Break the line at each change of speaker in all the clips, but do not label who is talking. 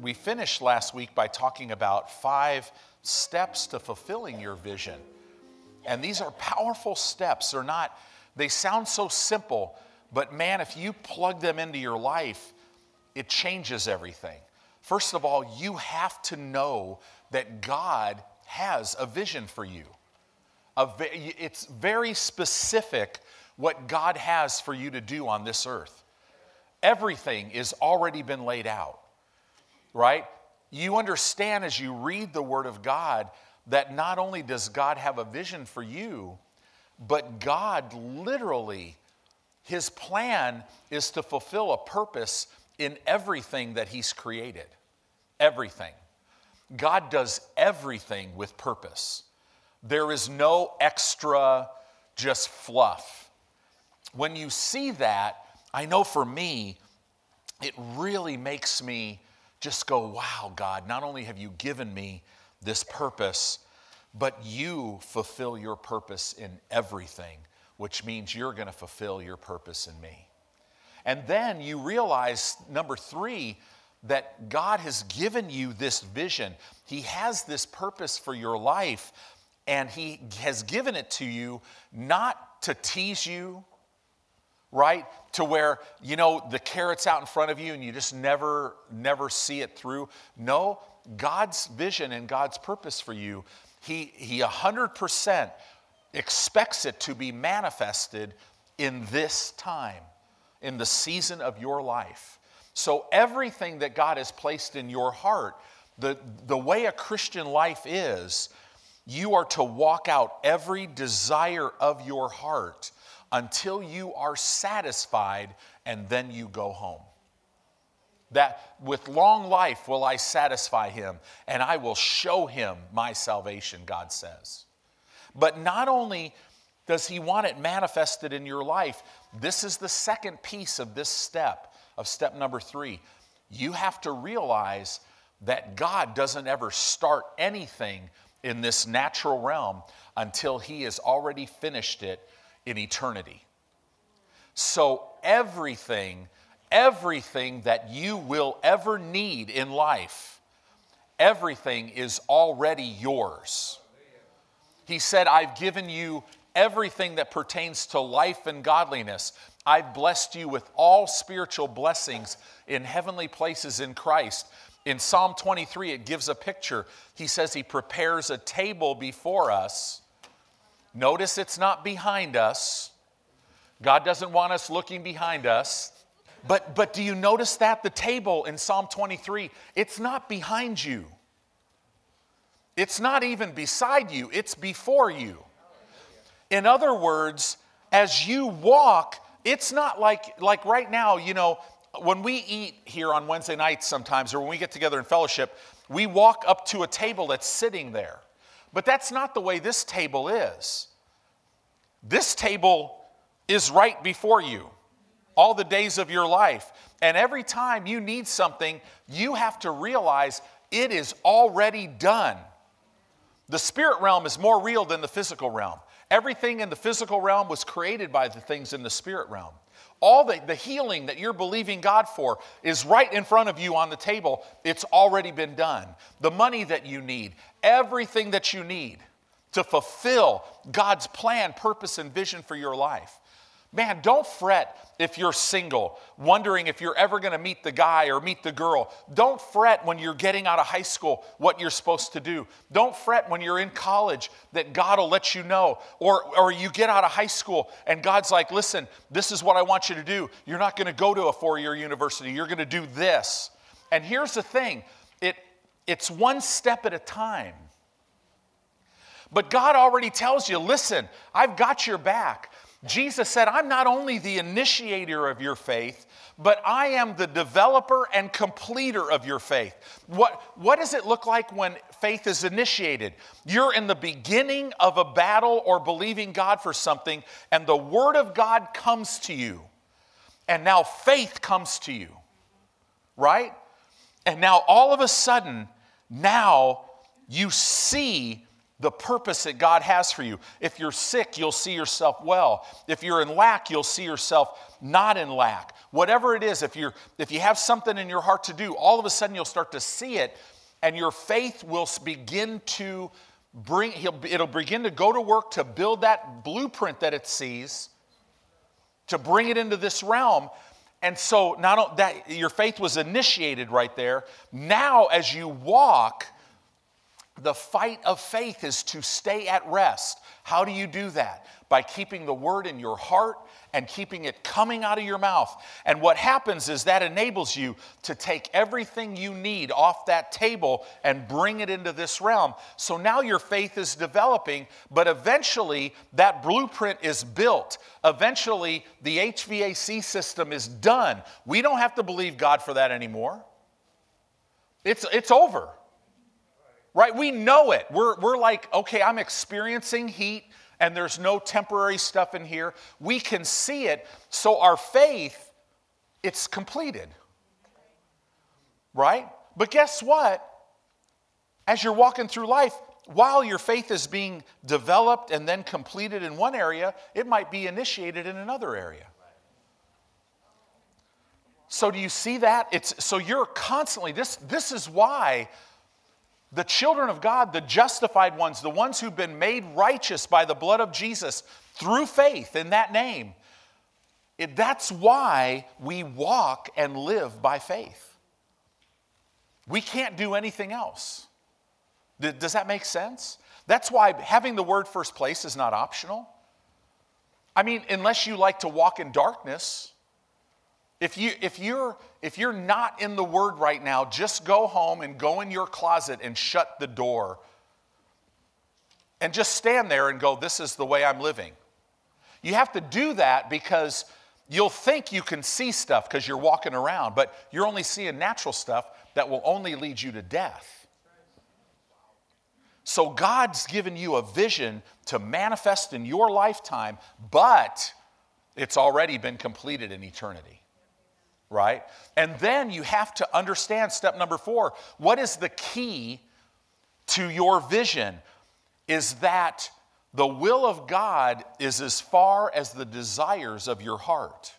we finished last week by talking about five steps to fulfilling your vision. And these are powerful steps. They're not, they sound so simple, but man, if you plug them into your life, it changes everything. First of all, you have to know that God has a vision for you. It's very specific what God has for you to do on this earth. Everything is already been laid out, right? You understand as you read the Word of God that not only does God have a vision for you, but God literally, His plan is to fulfill a purpose in everything that He's created. Everything. God does everything with purpose. There is no extra just fluff. When you see that, I know for me, it really makes me just go, wow, God, not only have you given me this purpose, but you fulfill your purpose in everything, which means you're going to fulfill your purpose in me. And then you realize, number three, that God has given you this vision. He has this purpose for your life, and He has given it to you not to tease you, right? To where, you know, the carrot's out in front of you and you just never, never see it through. No, God's vision and God's purpose for you, He, he 100% expects it to be manifested in this time, in the season of your life. So, everything that God has placed in your heart, the, the way a Christian life is, you are to walk out every desire of your heart until you are satisfied and then you go home. That with long life will I satisfy him and I will show him my salvation, God says. But not only does he want it manifested in your life, this is the second piece of this step, of step number three. You have to realize that God doesn't ever start anything in this natural realm until he has already finished it in eternity. So, everything, everything that you will ever need in life, everything is already yours. He said, I've given you everything that pertains to life and godliness. I've blessed you with all spiritual blessings in heavenly places in Christ. In Psalm 23, it gives a picture. He says, He prepares a table before us Notice it's not behind us. God doesn't want us looking behind us. But, but do you notice that? The table in Psalm 23, it's not behind you. It's not even beside you, it's before you. In other words, as you walk, it's not like, like right now, you know, when we eat here on Wednesday nights sometimes, or when we get together in fellowship, we walk up to a table that's sitting there. But that's not the way this table is. This table is right before you all the days of your life. And every time you need something, you have to realize it is already done. The spirit realm is more real than the physical realm. Everything in the physical realm was created by the things in the spirit realm. All the, the healing that you're believing God for is right in front of you on the table. It's already been done. The money that you need, everything that you need to fulfill God's plan, purpose, and vision for your life. Man, don't fret if you're single, wondering if you're ever going to meet the guy or meet the girl. Don't fret when you're getting out of high school what you're supposed to do. Don't fret when you're in college that God will let you know. Or, or you get out of high school and God's like, listen, this is what I want you to do. You're not going to go to a four year university, you're going to do this. And here's the thing it, it's one step at a time. But God already tells you listen, I've got your back. Jesus said, I'm not only the initiator of your faith, but I am the developer and completer of your faith. What, what does it look like when faith is initiated? You're in the beginning of a battle or believing God for something, and the Word of God comes to you. And now faith comes to you, right? And now all of a sudden, now you see the purpose that God has for you. If you're sick, you'll see yourself well. If you're in lack, you'll see yourself not in lack. Whatever it is, if, you're, if you have something in your heart to do, all of a sudden you'll start to see it, and your faith will begin to bring, it'll begin to go to work to build that blueprint that it sees, to bring it into this realm. And so, not that your faith was initiated right there. Now, as you walk, the fight of faith is to stay at rest. How do you do that? By keeping the word in your heart and keeping it coming out of your mouth. And what happens is that enables you to take everything you need off that table and bring it into this realm. So now your faith is developing, but eventually that blueprint is built. Eventually the HVAC system is done. We don't have to believe God for that anymore. It's, it's over right? We know it. We're, we're like, okay, I'm experiencing heat and there's no temporary stuff in here. We can see it. So our faith, it's completed. Right? But guess what? As you're walking through life, while your faith is being developed and then completed in one area, it might be initiated in another area. So do you see that? It's so you're constantly this this is why the children of God, the justified ones, the ones who've been made righteous by the blood of Jesus through faith in that name, it, that's why we walk and live by faith. We can't do anything else. Does that make sense? That's why having the word first place is not optional. I mean, unless you like to walk in darkness, if, you, if, you're, if you're not in the Word right now, just go home and go in your closet and shut the door. And just stand there and go, This is the way I'm living. You have to do that because you'll think you can see stuff because you're walking around, but you're only seeing natural stuff that will only lead you to death. So God's given you a vision to manifest in your lifetime, but it's already been completed in eternity right? And then you have to understand step number four what is the key to your vision? Is that the will of God is as far as the desires of your heart.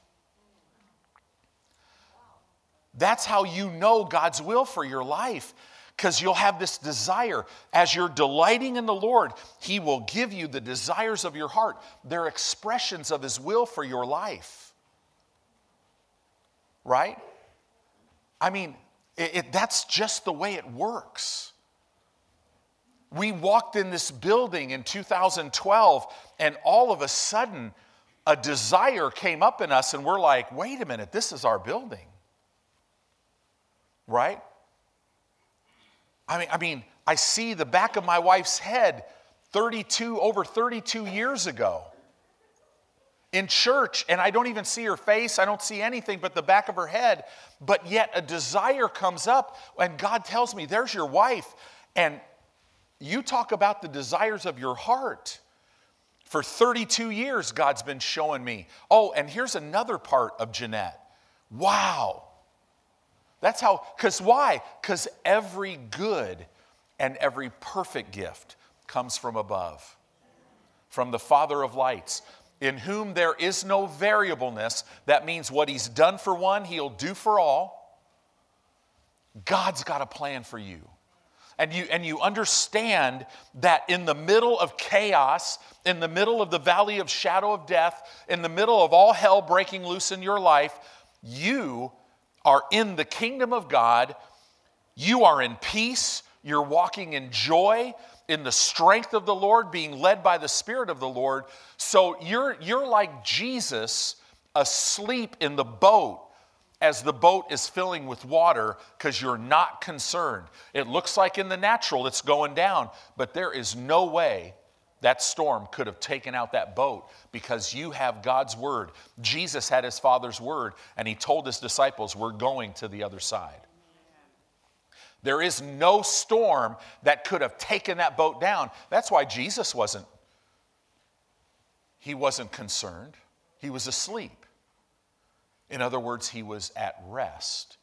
That's how you know God's will for your life because you'll have this desire. As you're delighting in the Lord, He will give you the desires of your heart. They're expressions of His will for your life right? I mean, it, it, that's just the way it works. We walked in this building in 2012, and all of a sudden, a desire came up in us, and we're like, wait a minute, this is our building. Right? I mean, I mean, I see the back of my wife's head 32, over 32 years ago in church and I don't even see her face. I don't see anything but the back of her head. But yet a desire comes up and God tells me, There's your wife. And you talk about the desires of your heart. For 32 years, God's been showing me. Oh, and here's another part of Jeanette. Wow. That's how, because why? Because every good and every perfect gift comes from above, from the Father of lights, in whom there is no variableness. That means what he's done for one, he'll do for all. God's got a plan for you. And you, and you understand that in the middle of chaos, in the middle of the valley of shadow of death, in the middle of all hell breaking loose in your life, you are in the kingdom of God. You are in peace. You're walking in joy in the strength of the Lord, being led by the Spirit of the Lord. So you're, you're like Jesus asleep in the boat as the boat is filling with water because you're not concerned. It looks like in the natural it's going down, but there is no way that storm could have taken out that boat because you have God's word. Jesus had his Father's word, and he told his disciples, We're going to the other side. There is no storm that could have taken that boat down. That's why Jesus wasn't he wasn't concerned. He was asleep. In other words, he was at rest.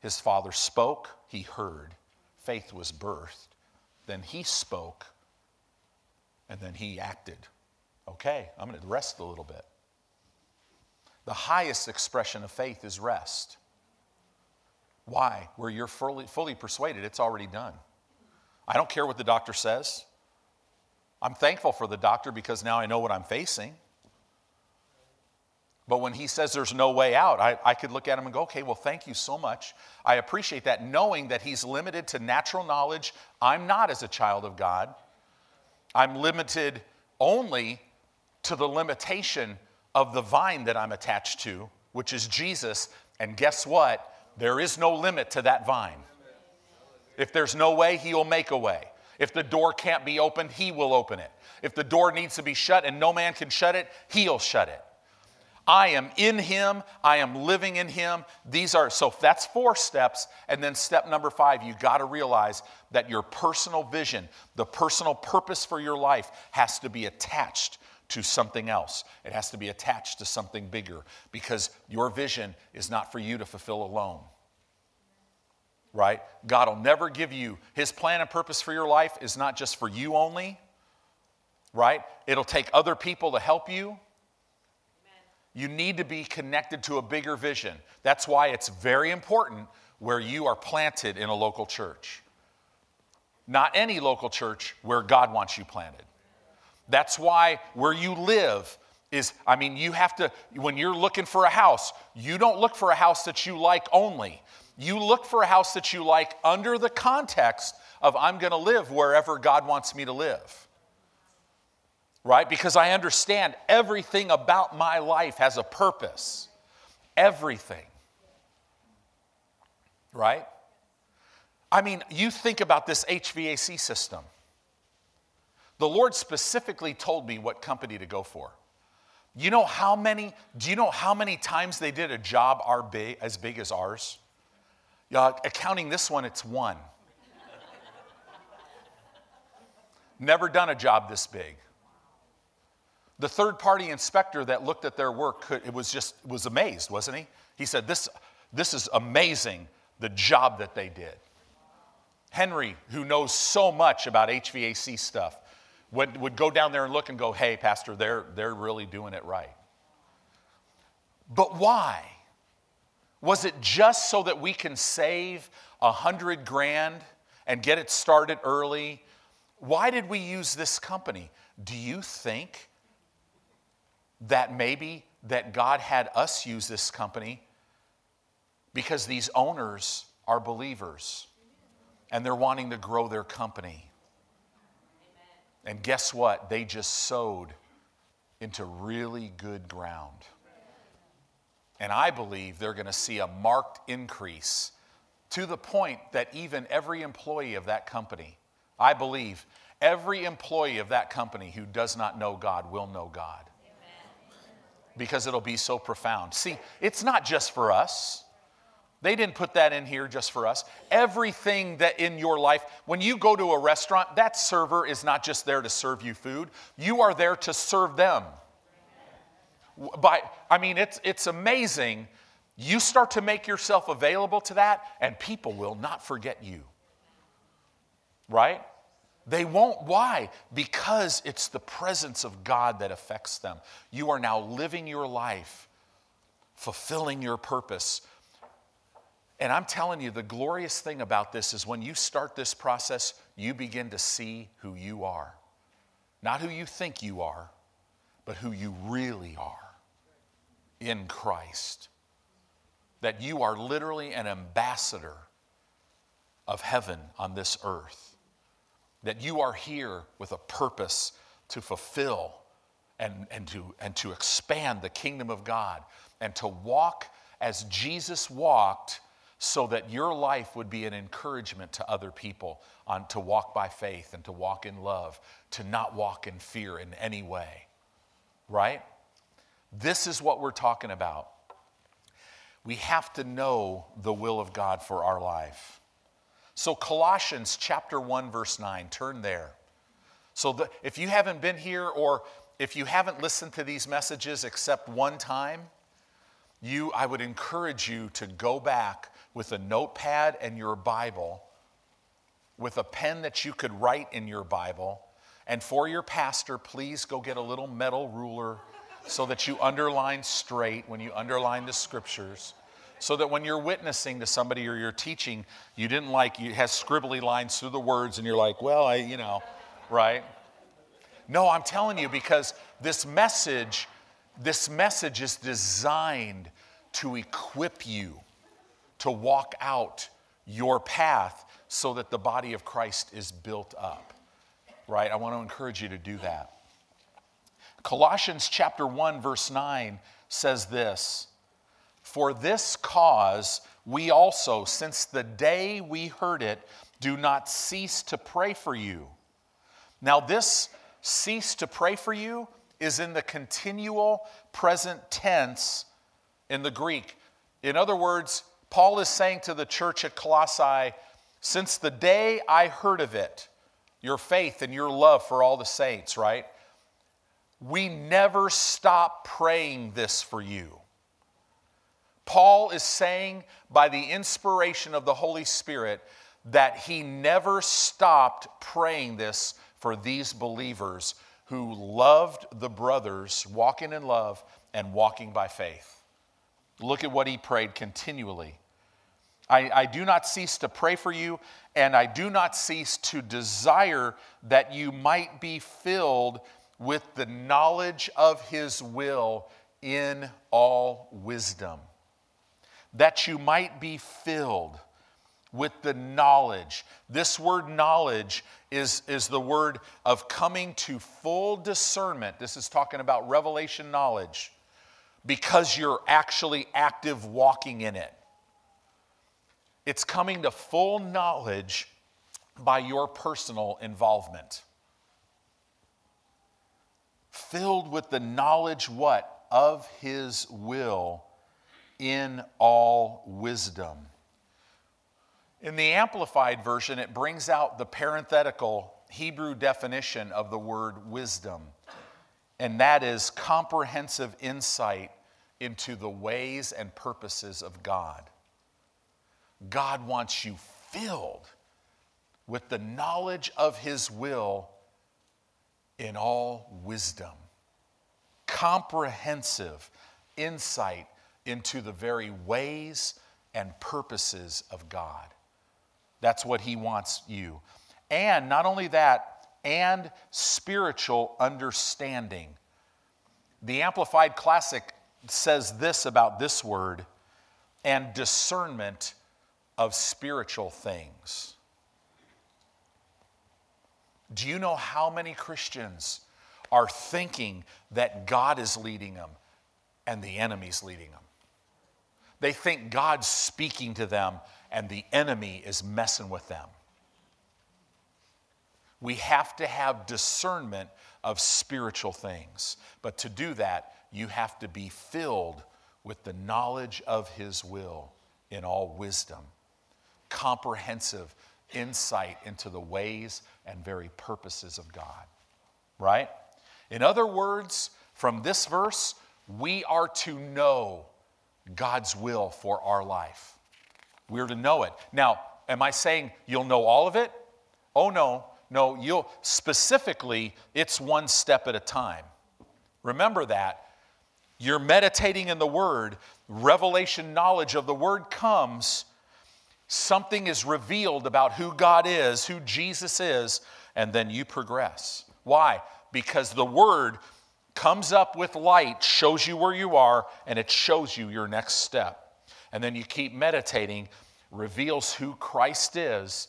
His father spoke, he heard. Faith was birthed. Then he spoke, and then he acted. Okay, I'm going to rest a little bit. The highest expression of faith is rest. Why? Where you're fully, fully persuaded it's already done. I don't care what the doctor says. I'm thankful for the doctor because now I know what I'm facing. But when he says there's no way out, I, I could look at him and go, okay, well, thank you so much. I appreciate that, knowing that he's limited to natural knowledge. I'm not as a child of God. I'm limited only to the limitation of the vine that I'm attached to, which is Jesus. And guess what? There is no limit to that vine. If there's no way, he'll make a way. If the door can't be opened, he will open it. If the door needs to be shut and no man can shut it, he'll shut it. I am in him. I am living in him. These are, so that's four steps. And then step number five, you got to realize that your personal vision, the personal purpose for your life has to be attached to something else. It has to be attached to something bigger because your vision is not for you to fulfill alone. Right? God will never give you, His plan and purpose for your life is not just for you only, right? It'll take other people to help you. You need to be connected to a bigger vision. That's why it's very important where you are planted in a local church. Not any local church where God wants you planted. That's why where you live is, I mean, you have to, when you're looking for a house, you don't look for a house that you like only. You look for a house that you like under the context of I'm going to live wherever God wants me to live right? Because I understand everything about my life has a purpose. Everything. Right? I mean, you think about this HVAC system. The Lord specifically told me what company to go for. You know how many, do you know how many times they did a job our big, as big as ours? Yeah, accounting this one, it's one. Never done a job this big. The third party inspector that looked at their work could, it was just was amazed, wasn't he? He said, this, this is amazing, the job that they did. Henry, who knows so much about HVAC stuff, would, would go down there and look and go, hey, Pastor, they're, they're really doing it right. But why? Was it just so that we can save a hundred grand and get it started early? Why did we use this company? Do you think that maybe that God had us use this company because these owners are believers and they're wanting to grow their company. And guess what? They just sowed into really good ground. And I believe they're going to see a marked increase to the point that even every employee of that company, I believe every employee of that company who does not know God will know God because it'll be so profound. See, it's not just for us. They didn't put that in here just for us. Everything that in your life, when you go to a restaurant, that server is not just there to serve you food, you are there to serve them. By, I mean, it's, it's amazing. You start to make yourself available to that, and people will not forget you. Right? They won't. Why? Because it's the presence of God that affects them. You are now living your life, fulfilling your purpose. And I'm telling you, the glorious thing about this is when you start this process, you begin to see who you are. Not who you think you are, but who you really are in Christ. That you are literally an ambassador of heaven on this earth that you are here with a purpose to fulfill and, and, to, and to expand the kingdom of God and to walk as Jesus walked so that your life would be an encouragement to other people on to walk by faith and to walk in love, to not walk in fear in any way. Right? This is what we're talking about. We have to know the will of God for our life. So, Colossians chapter 1, verse 9, turn there. So, the, if you haven't been here or if you haven't listened to these messages except one time, you, I would encourage you to go back with a notepad and your Bible, with a pen that you could write in your Bible. And for your pastor, please go get a little metal ruler so that you underline straight when you underline the scriptures so that when you're witnessing to somebody or you're teaching, you didn't like, you has scribbly lines through the words and you're like, well, I, you know, right? No, I'm telling you because this message, this message is designed to equip you to walk out your path so that the body of Christ is built up. Right? I want to encourage you to do that. Colossians chapter 1 verse 9 says this, "For this cause we also since the day we heard it do not cease to pray for you." Now this cease to pray for you is in the continual present tense in the Greek. In other words, Paul is saying to the church at Colossae, since the day I heard of it, your faith and your love for all the saints, right? We never stop praying this for you. Paul is saying by the inspiration of the Holy Spirit that he never stopped praying this for these believers who loved the brothers, walking in love and walking by faith. Look at what he prayed continually. I, I, do not cease to pray for you, and I do not cease to desire that you might be filled with the knowledge of his will in all wisdom. That you might be filled with the knowledge. This word knowledge is, is the word of coming to full discernment. This is talking about revelation knowledge because you're actually active walking in it. It's coming to full knowledge by your personal involvement filled with the knowledge what? Of his will in all wisdom. In the Amplified Version, it brings out the parenthetical Hebrew definition of the word wisdom, and that is comprehensive insight into the ways and purposes of God. God wants you filled with the knowledge of His will in all wisdom, comprehensive insight into the very ways and purposes of God. That's what He wants you. And not only that, and spiritual understanding. The Amplified Classic says this about this word and discernment of spiritual things. Do you know how many Christians are thinking that God is leading them and the enemy's leading them? They think God's speaking to them and the enemy is messing with them. We have to have discernment of spiritual things. But to do that, you have to be filled with the knowledge of His will in all wisdom, comprehensive insight into the ways and very purposes of God. Right? In other words, from this verse, we are to know God's will for our life. We're to know it. Now, am I saying you'll know all of it? Oh, no. No, you'll specifically, it's one step at a time. Remember that. You're meditating in the Word, revelation knowledge of the Word comes something is revealed about who God is, who Jesus is, and then you progress. Why? Because the Word comes up with light, shows you where you are, and it shows you your next step. And then you keep meditating, reveals who Christ is,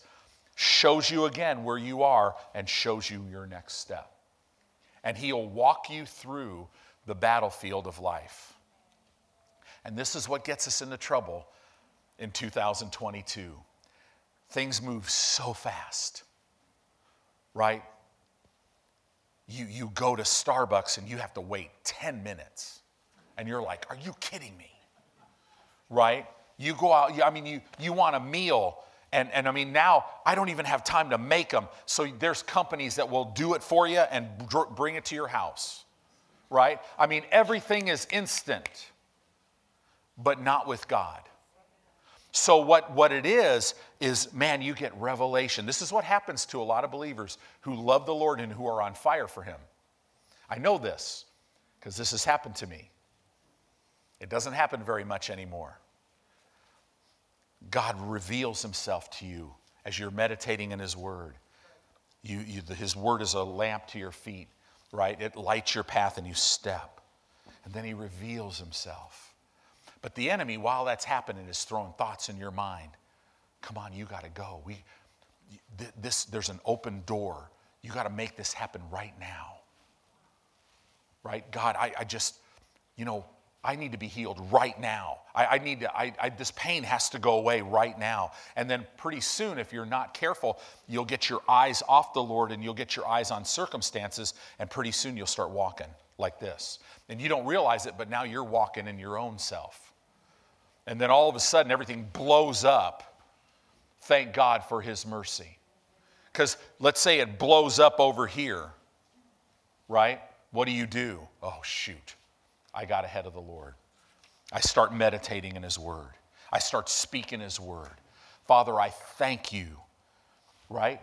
shows you again where you are, and shows you your next step. And He'll walk you through the battlefield of life. And this is what gets us into trouble in 2022. Things move so fast, right? You, you go to Starbucks and you have to wait 10 minutes. And you're like, are you kidding me? Right? You go out, I mean, you, you want a meal. And, and I mean, now I don't even have time to make them. So there's companies that will do it for you and bring it to your house. Right? I mean, everything is instant, but not with God. So, what, what it is, is man, you get revelation. This is what happens to a lot of believers who love the Lord and who are on fire for Him. I know this because this has happened to me. It doesn't happen very much anymore. God reveals himself to you as you're meditating in his word. You, you, his word is a lamp to your feet, right? It lights your path and you step. And then he reveals himself. But the enemy, while that's happening, is throwing thoughts in your mind. Come on, you got to go. We, this, there's an open door. You got to make this happen right now. Right? God, I, I just, you know, I need to be healed right now. I, I need to, I, I, this pain has to go away right now. And then pretty soon, if you're not careful, you'll get your eyes off the Lord and you'll get your eyes on circumstances, and pretty soon you'll start walking like this. And you don't realize it, but now you're walking in your own self. And then all of a sudden, everything blows up. Thank God for His mercy. Because let's say it blows up over here, right? What do you do? Oh, shoot I got ahead of the Lord. I start meditating in His Word. I start speaking His Word. Father, I thank you, right?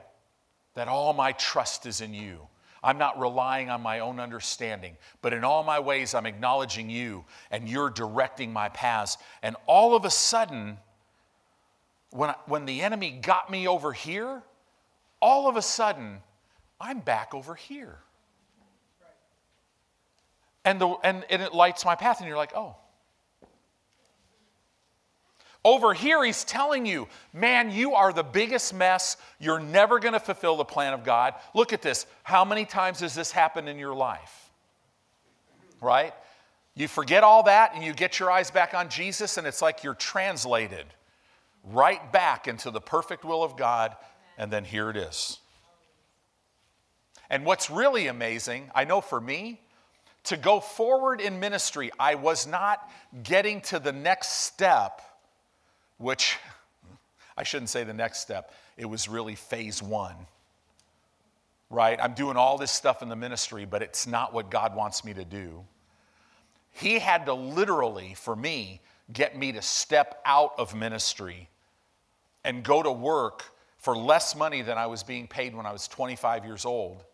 That all my trust is in you. I'm not relying on my own understanding, but in all my ways, I'm acknowledging you and you're directing my paths. And all of a sudden, when, when the enemy got me over here, all of a sudden, I'm back over here and, the, and, and it lights my path, and you're like, oh. Over here, he's telling you, man, you are the biggest mess. You're never going to fulfill the plan of God. Look at this. How many times has this happened in your life? Right? You forget all that and you get your eyes back on Jesus, and it's like you're translated right back into the perfect will of God, and then here it is. And what's really amazing, I know for me, to go forward in ministry, I was not getting to the next step, which I shouldn't say the next step, it was really phase one. Right? I'm doing all this stuff in the ministry, but it's not what God wants me to do. He had to literally, for me, get me to step out of ministry and go to work for less money than I was being paid when I was 25 years old,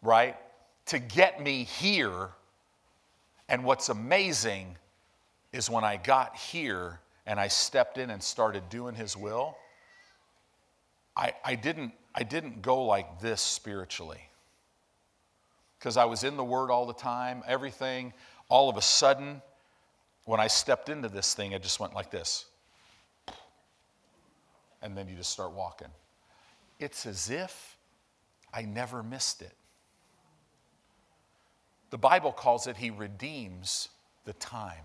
right? To get me here. And what's amazing is when I got here and I stepped in and started doing His will, I, I, didn't, I didn't go like this spiritually. Because I was in the Word all the time, everything. All of a sudden, when I stepped into this thing, I just went like this. And then you just start walking. It's as if I never missed it. The Bible calls it he redeems the time.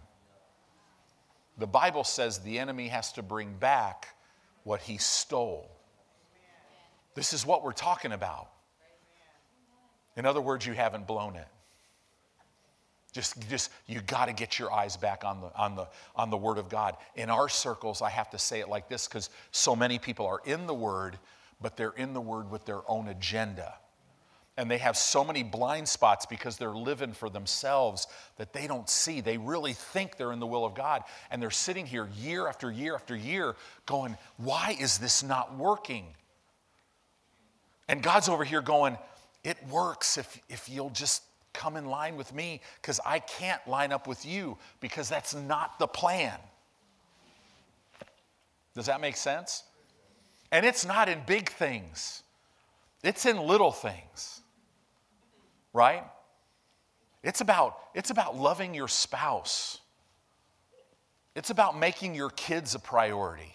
The Bible says the enemy has to bring back what he stole. This is what we're talking about. In other words, you haven't blown it. Just, just you got to get your eyes back on the, on, the, on the Word of God. In our circles, I have to say it like this because so many people are in the Word, but they're in the Word with their own agenda and they have so many blind spots because they're living for themselves that they don't see. They really think they're in the will of God. And they're sitting here year after year after year going, Why is this not working? And God's over here going, It works if, if you'll just come in line with me because I can't line up with you because that's not the plan. Does that make sense? And it's not in big things, it's in little things right? It's about, it's about loving your spouse. It's about making your kids a priority.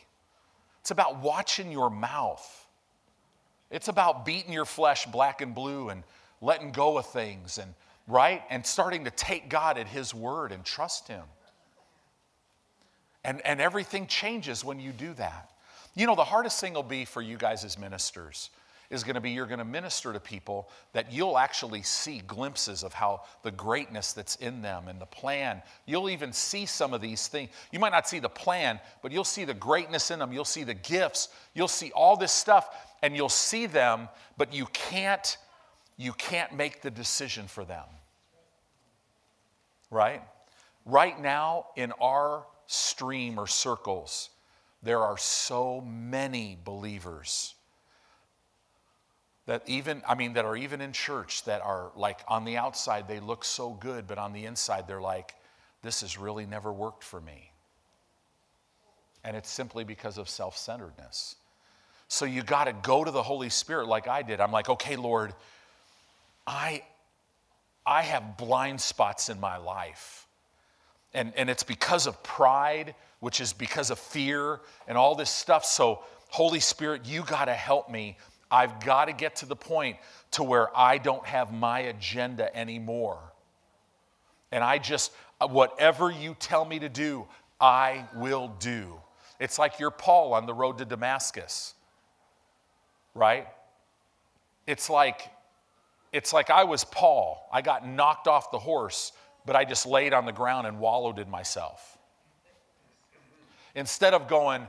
It's about watching your mouth. It's about beating your flesh black and blue and letting go of things and right and starting to take God at his word and trust him. And, and everything changes when you do that. You know, the hardest thing will be for you guys as ministers is going to be you're going to minister to people that you'll actually see glimpses of how the greatness that's in them and the plan. You'll even see some of these things. You might not see the plan, but you'll see the greatness in them. You'll see the gifts. You'll see all this stuff and you'll see them, but you can't you can't make the decision for them. Right? Right now in our stream or circles, there are so many believers that even, I mean, that are even in church that are like on the outside, they look so good, but on the inside, they're like, this has really never worked for me. And it's simply because of self centeredness. So you got to go to the Holy Spirit like I did. I'm like, okay, Lord, I, I have blind spots in my life. And, and it's because of pride, which is because of fear and all this stuff. So, Holy Spirit, you got to help me. I've got to get to the point to where I don't have my agenda anymore. And I just, uh, whatever you tell me to do, I will do. It's like you're Paul on the road to Damascus, right? It's like, it's like I was Paul. I got knocked off the horse, but I just laid on the ground and wallowed in myself. Instead of going,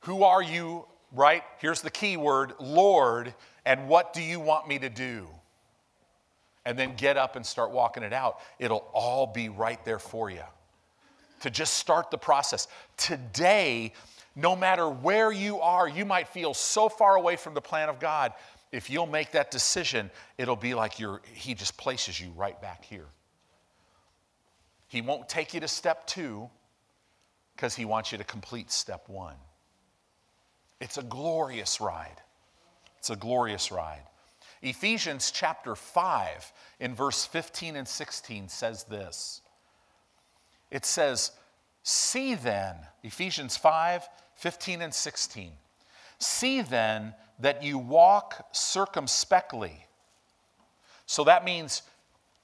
Who are you, right? Here's the key word Lord, and what do you want me to do? And then get up and start walking it out. It'll all be right there for you. To just start the process. Today, no matter where you are, you might feel so far away from the plan of God. If you'll make that decision, it'll be like you're, He just places you right back here. He won't take you to step two because He wants you to complete step one. It's a glorious ride. It's a glorious ride. Ephesians chapter 5, in verse 15 and 16, says this. It says, See then, Ephesians 5, 15 and 16. See then that you walk circumspectly. So that means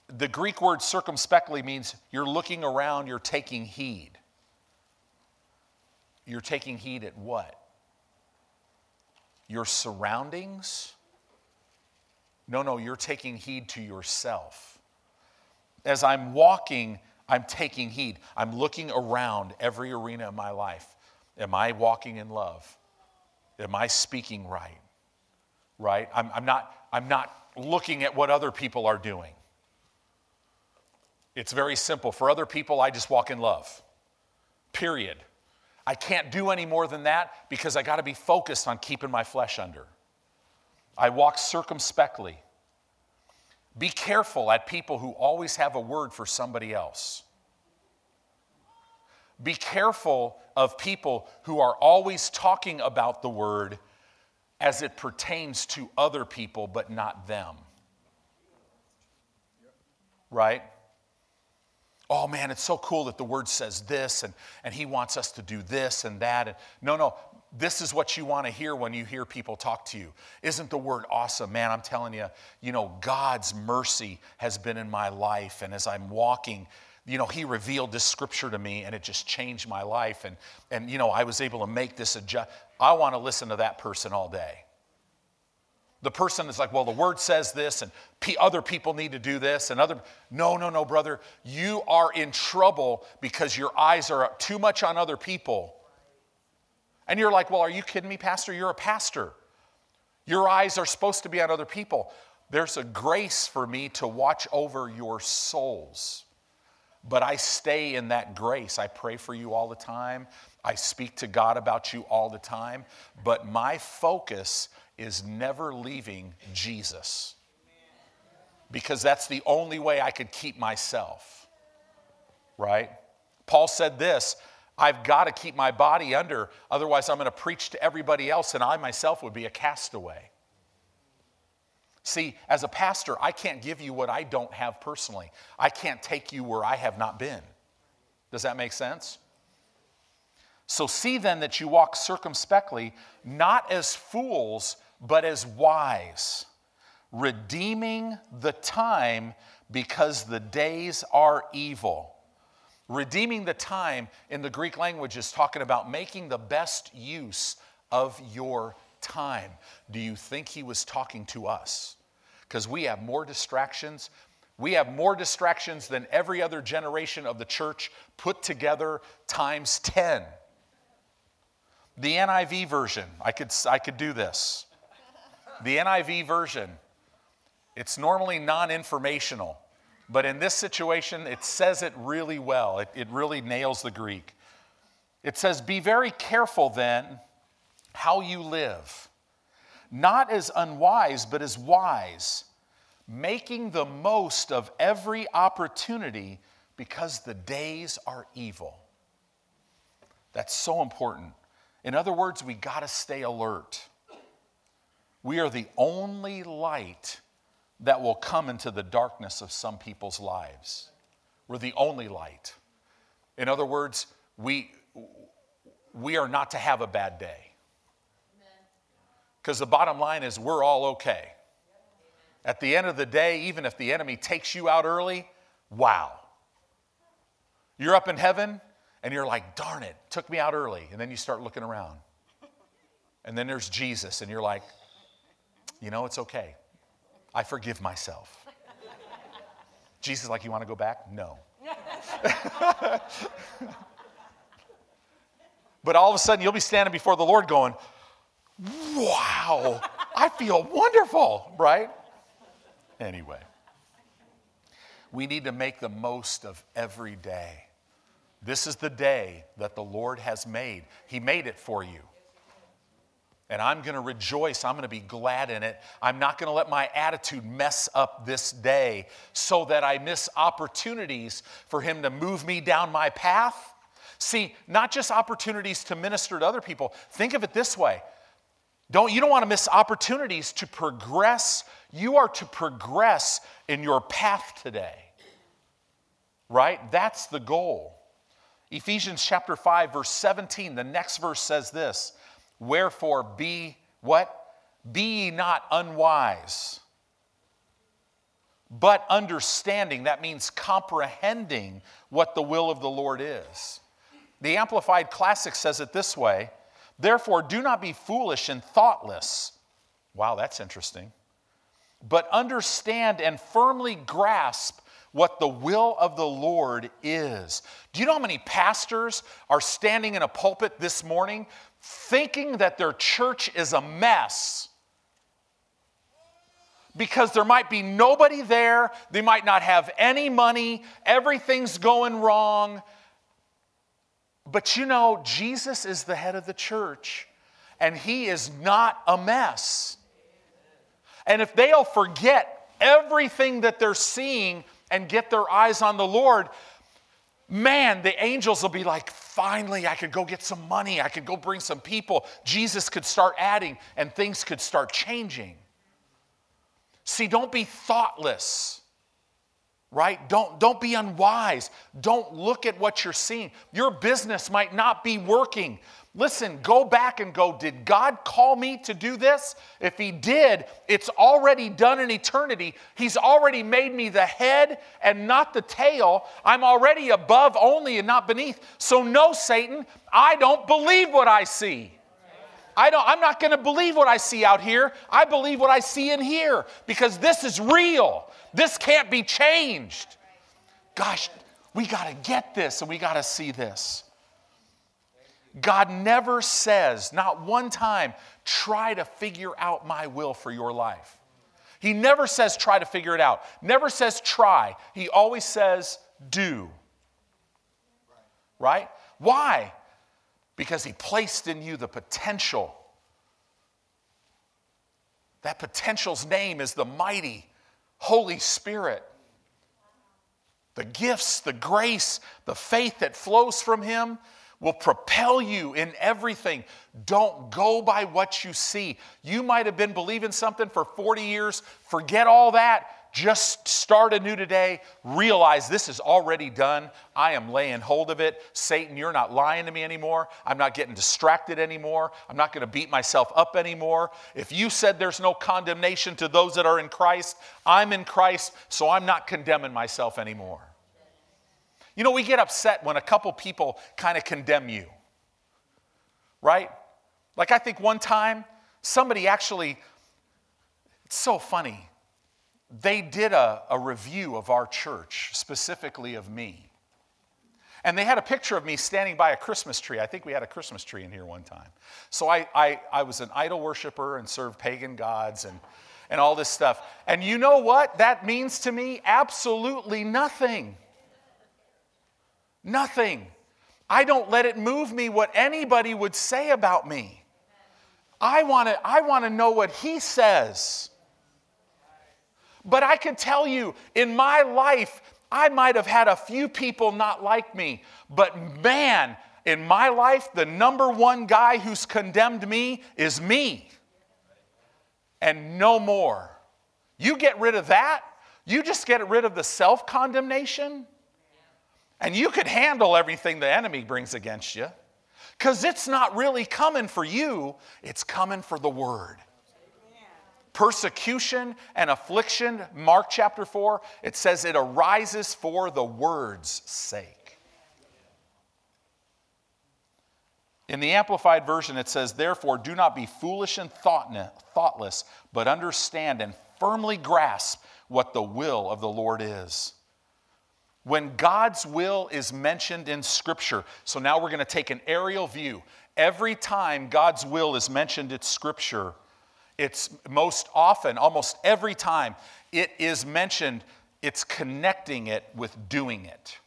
the Greek word circumspectly means you're looking around, you're taking heed. You're taking heed at what? Your surroundings? No, no, you're taking heed to yourself. As I'm walking, I'm taking heed. I'm looking around every arena of my life. Am I walking in love? Am I speaking right? Right? I'm, I'm, not, I'm not looking at what other people are doing. It's very simple. For other people, I just walk in love. Period. I can't do any more than that because I got to be focused on keeping my flesh under. I walk circumspectly. Be careful at people who always have a word for somebody else. Be careful of people who are always talking about the word as it pertains to other people, but not them. Right? Oh man, it's so cool that the word says this and, and he wants us to do this and that. And no, no, this is what you want to hear when you hear people talk to you. Isn't the word awesome? Man, I'm telling you, you know, God's mercy has been in my life. And as I'm walking, you know, he revealed this scripture to me and it just changed my life. And, and you know, I was able to make this adjust. I want to listen to that person all day. The person is like, well, the word says this, and other people need to do this, and other. No, no, no, brother. You are in trouble because your eyes are up too much on other people. And you're like, well, are you kidding me, Pastor? You're a pastor. Your eyes are supposed to be on other people. There's a grace for me to watch over your souls. But I stay in that grace. I pray for you all the time. I speak to God about you all the time. But my focus is never leaving Jesus because that's the only way I could keep myself, right? Paul said this I've got to keep my body under, otherwise, I'm going to preach to everybody else, and I myself would be a castaway. See, as a pastor, I can't give you what I don't have personally. I can't take you where I have not been. Does that make sense? So see then that you walk circumspectly, not as fools, but as wise, redeeming the time because the days are evil. Redeeming the time in the Greek language is talking about making the best use of your time. Do you think he was talking to us? Because we have more distractions. We have more distractions than every other generation of the church put together times 10. The NIV version, I could, I could do this. The NIV version, it's normally non informational, but in this situation, it says it really well. It, it really nails the Greek. It says, Be very careful then how you live, not as unwise, but as wise, making the most of every opportunity because the days are evil. That's so important. In other words, we got to stay alert. We are the only light that will come into the darkness of some people's lives. We're the only light. In other words, we, we are not to have a bad day. Because the bottom line is, we're all okay. At the end of the day, even if the enemy takes you out early, wow. You're up in heaven and you're like, darn it, took me out early. And then you start looking around. And then there's Jesus, and you're like, you know, it's okay. I forgive myself. Jesus, like, you want to go back? No. but all of a sudden, you'll be standing before the Lord going, wow, I feel wonderful, right? Anyway, we need to make the most of every day. This is the day that the Lord has made. He made it for you and I'm going to rejoice. I'm going to be glad in it. I'm not going to let my attitude mess up this day so that I miss opportunities for Him to move me down my path. See, not just opportunities to minister to other people. Think of it this way. Don't, you don't want to miss opportunities to progress. You are to progress in your path today. Right? That's the goal. Ephesians chapter 5 verse 17, the next verse says this. Wherefore, be what? Be ye not unwise, but understanding. That means comprehending what the will of the Lord is. The Amplified Classic says it this way Therefore, do not be foolish and thoughtless. Wow, that's interesting. But understand and firmly grasp what the will of the Lord is. Do you know how many pastors are standing in a pulpit this morning thinking that their church is a mess because there might be nobody there, they might not have any money, everything's going wrong. But you know, Jesus is the head of the church, and he is not a mess. And if they'll forget everything that they're seeing and get their eyes on the Lord, man, the angels will be like, finally, I could go get some money. I could go bring some people. Jesus could start adding and things could start changing. See, don't be thoughtless, right? Don't, don't be unwise. Don't look at what you're seeing. Your business might not be working. Listen, go back and go, did God call me to do this? If He did, it's already done in eternity. He's already made me the head and not the tail. I'm already above only and not beneath. So, no, Satan, I don't believe what I see. I don't, I'm not going to believe what I see out here. I believe what I see in here because this is real. This can't be changed. Gosh, we got to get this and we got to see this. God never says, not one time, try to figure out my will for your life. He never says, try to figure it out. Never says, try. He always says, do. Right? Why? Because He placed in you the potential. That potential's name is the mighty Holy Spirit. The gifts, the grace, the faith that flows from Him will propel you in everything. Don't go by what you see. You might have been believing something for 40 years. Forget all that. Just start anew today. Realize this is already done. I am laying hold of it. Satan, you're not lying to me anymore. I'm not getting distracted anymore. I'm not going to beat myself up anymore. If you said there's no condemnation to those that are in Christ, I'm in Christ, so I'm not condemning myself anymore. You know, we get upset when a couple people kind of condemn you, right? Like, I think one time somebody actually, it's so funny, they did a, a review of our church, specifically of me. And they had a picture of me standing by a Christmas tree. I think we had a Christmas tree in here one time. So I, I, I was an idol worshiper and served pagan gods and, and all this stuff. And you know what that means to me? Absolutely nothing. Nothing. I don't let it move me what anybody would say about me. I want to I want to know what he says. But I can tell you in my life I might have had a few people not like me, but man, in my life the number one guy who's condemned me is me. And no more. You get rid of that, you just get rid of the self-condemnation and you could handle everything the enemy brings against you because it's not really coming for you, it's coming for the word. Persecution and affliction, Mark chapter 4, it says it arises for the word's sake. In the Amplified Version, it says, Therefore, do not be foolish and thoughtless, but understand and firmly grasp what the will of the Lord is. When God's will is mentioned in Scripture, so now we're going to take an aerial view. Every time God's will is mentioned in Scripture, it's most often, almost every time it is mentioned, it's connecting it with doing it.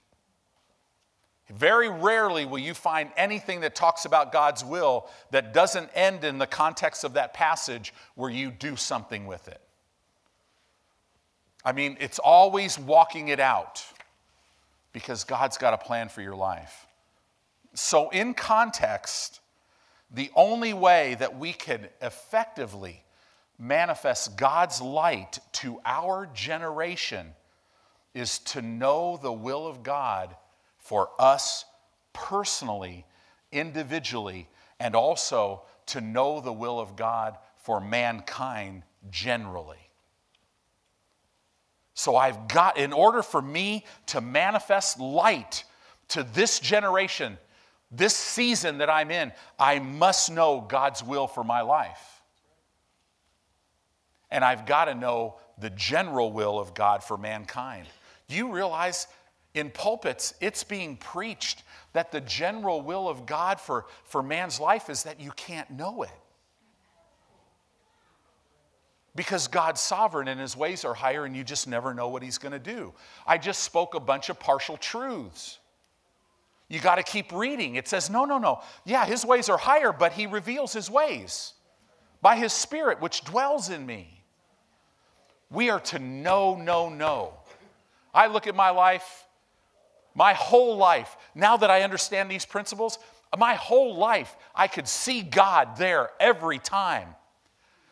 Very rarely will you find anything that talks about God's will that doesn't end in the context of that passage where you do something with it. I mean, it's always walking it out because God's got a plan for your life. So, in context, the only way that we can effectively manifest God's light to our generation is to know the will of God for us personally, individually, and also to know the will of God for mankind generally. So I've got, in order for me to manifest light to this generation, this season that I'm in, I must know God's will for my life. And I've got to know the general will of God for mankind. Do you realize in pulpits it's being preached that the general will of God for, for man's life is that you can't know it? Because God's sovereign and his ways are higher and you just never know what he's going to do. I just spoke a bunch of partial truths. You got to keep reading. It says, no, no, no. Yeah, his ways are higher, but he reveals his ways by his spirit, which dwells in me. We are to know, know, know. I look at my life, my whole life, now that I understand these principles, my whole life, I could see God there every time.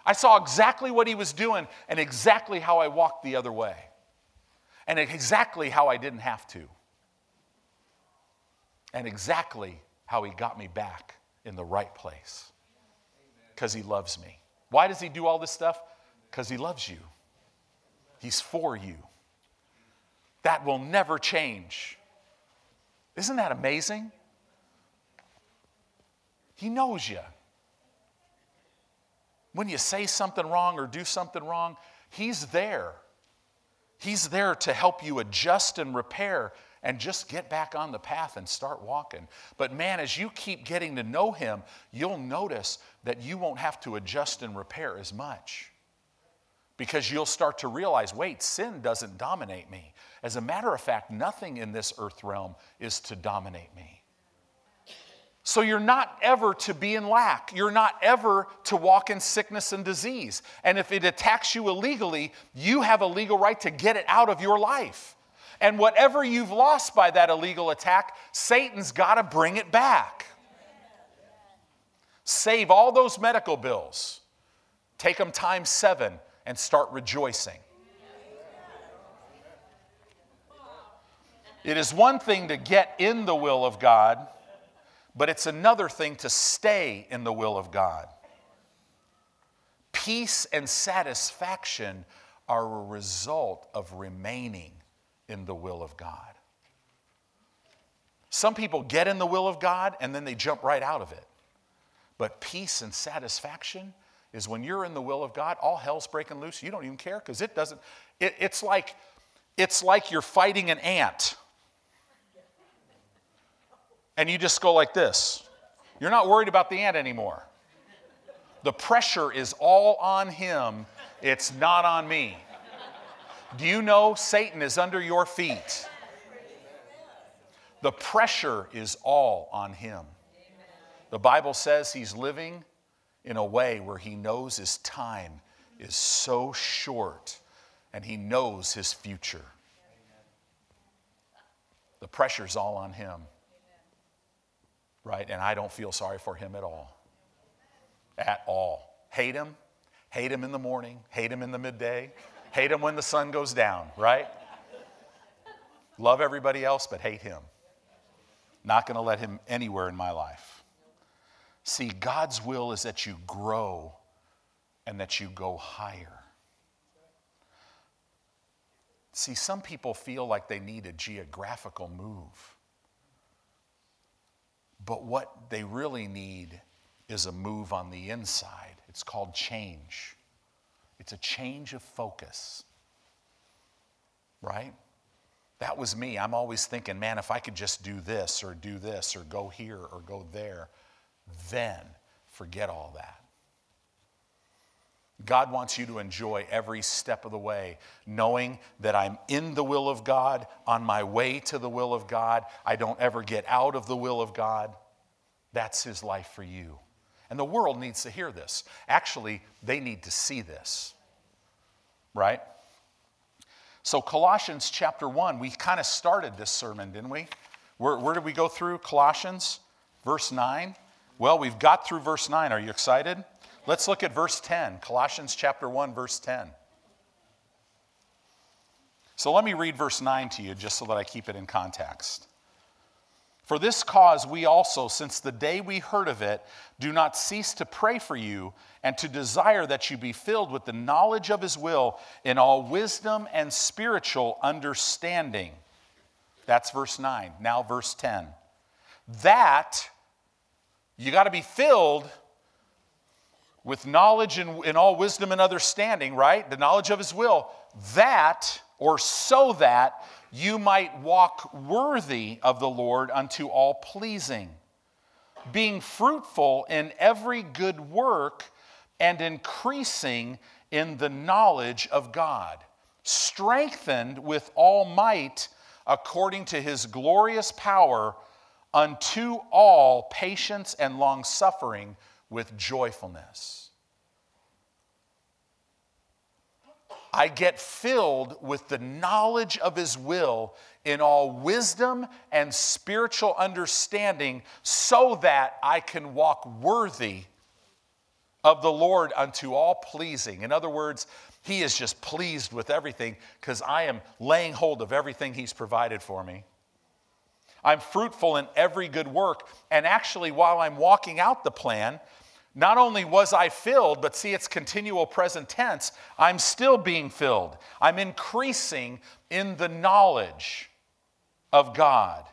I saw exactly what he was doing and exactly how I walked the other way, and exactly how I didn't have to, and exactly how he got me back in the right place because he loves me. Why does he do all this stuff? Because he loves you, he's for you. That will never change. Isn't that amazing? He knows you. When you say something wrong or do something wrong, He's there. He's there to help you adjust and repair and just get back on the path and start walking. But man, as you keep getting to know Him, you'll notice that you won't have to adjust and repair as much. Because you'll start to realize wait, sin doesn't dominate me. As a matter of fact, nothing in this earth realm is to dominate me. So you're not ever to be in lack. You're not ever to walk in sickness and disease. And if it attacks you illegally, you have a legal right to get it out of your life. And whatever you've lost by that illegal attack, Satan's got to bring it back. Save all those medical bills, take them times seven, and start rejoicing. It is one thing to get in the will of God but it's another thing to stay in the will of God. Peace and satisfaction are a result of remaining in the will of God. Some people get in the will of God and then they jump right out of it. But peace and satisfaction is when you're in the will of God, all hell's breaking loose. You don't even care because it doesn't. It, it's like it's like you're fighting an ant and you just go like this. You're not worried about the ant anymore. The pressure is all on him, it's not on me. Do you know Satan is under your feet? The pressure is all on him. The Bible says he's living in a way where he knows his time is so short and he knows his future. The pressure's all on him. Right? And I don't feel sorry for him at all. At all. Hate him. Hate him in the morning. Hate him in the midday. Hate him when the sun goes down, right? Love everybody else, but hate him. Not going to let him anywhere in my life. See, God's will is that you grow and that you go higher. See, some people feel like they need a geographical move. But what they really need is a move on the inside. It's called change. It's a change of focus. Right? That was me. I'm always thinking, man, if I could just do this or do this or go here or go there, then forget all that. God wants you to enjoy every step of the way, knowing that I'm in the will of God, on my way to the will of God. I don't ever get out of the will of God. That's His life for you. And the world needs to hear this. Actually, they need to see this, right? So, Colossians chapter 1, we kind of started this sermon, didn't we? Where, where did we go through? Colossians, verse 9. Well, we've got through verse 9. Are you excited? Let's look at verse 10, Colossians chapter 1, verse 10. So let me read verse 9 to you just so that I keep it in context. For this cause, we also, since the day we heard of it, do not cease to pray for you and to desire that you be filled with the knowledge of his will in all wisdom and spiritual understanding. That's verse 9. Now, verse 10. That you got to be filled with knowledge and in all wisdom and understanding, right? The knowledge of his will, that or so that you might walk worthy of the Lord unto all pleasing, being fruitful in every good work and increasing in the knowledge of God, strengthened with all might according to his glorious power unto all patience and long suffering with joyfulness. I get filled with the knowledge of His will in all wisdom and spiritual understanding so that I can walk worthy of the Lord unto all pleasing. In other words, He is just pleased with everything because I am laying hold of everything He's provided for me. I'm fruitful in every good work. And actually, while I'm walking out the plan, not only was I filled, but see, it's continual present tense. I'm still being filled. I'm increasing in the knowledge of God.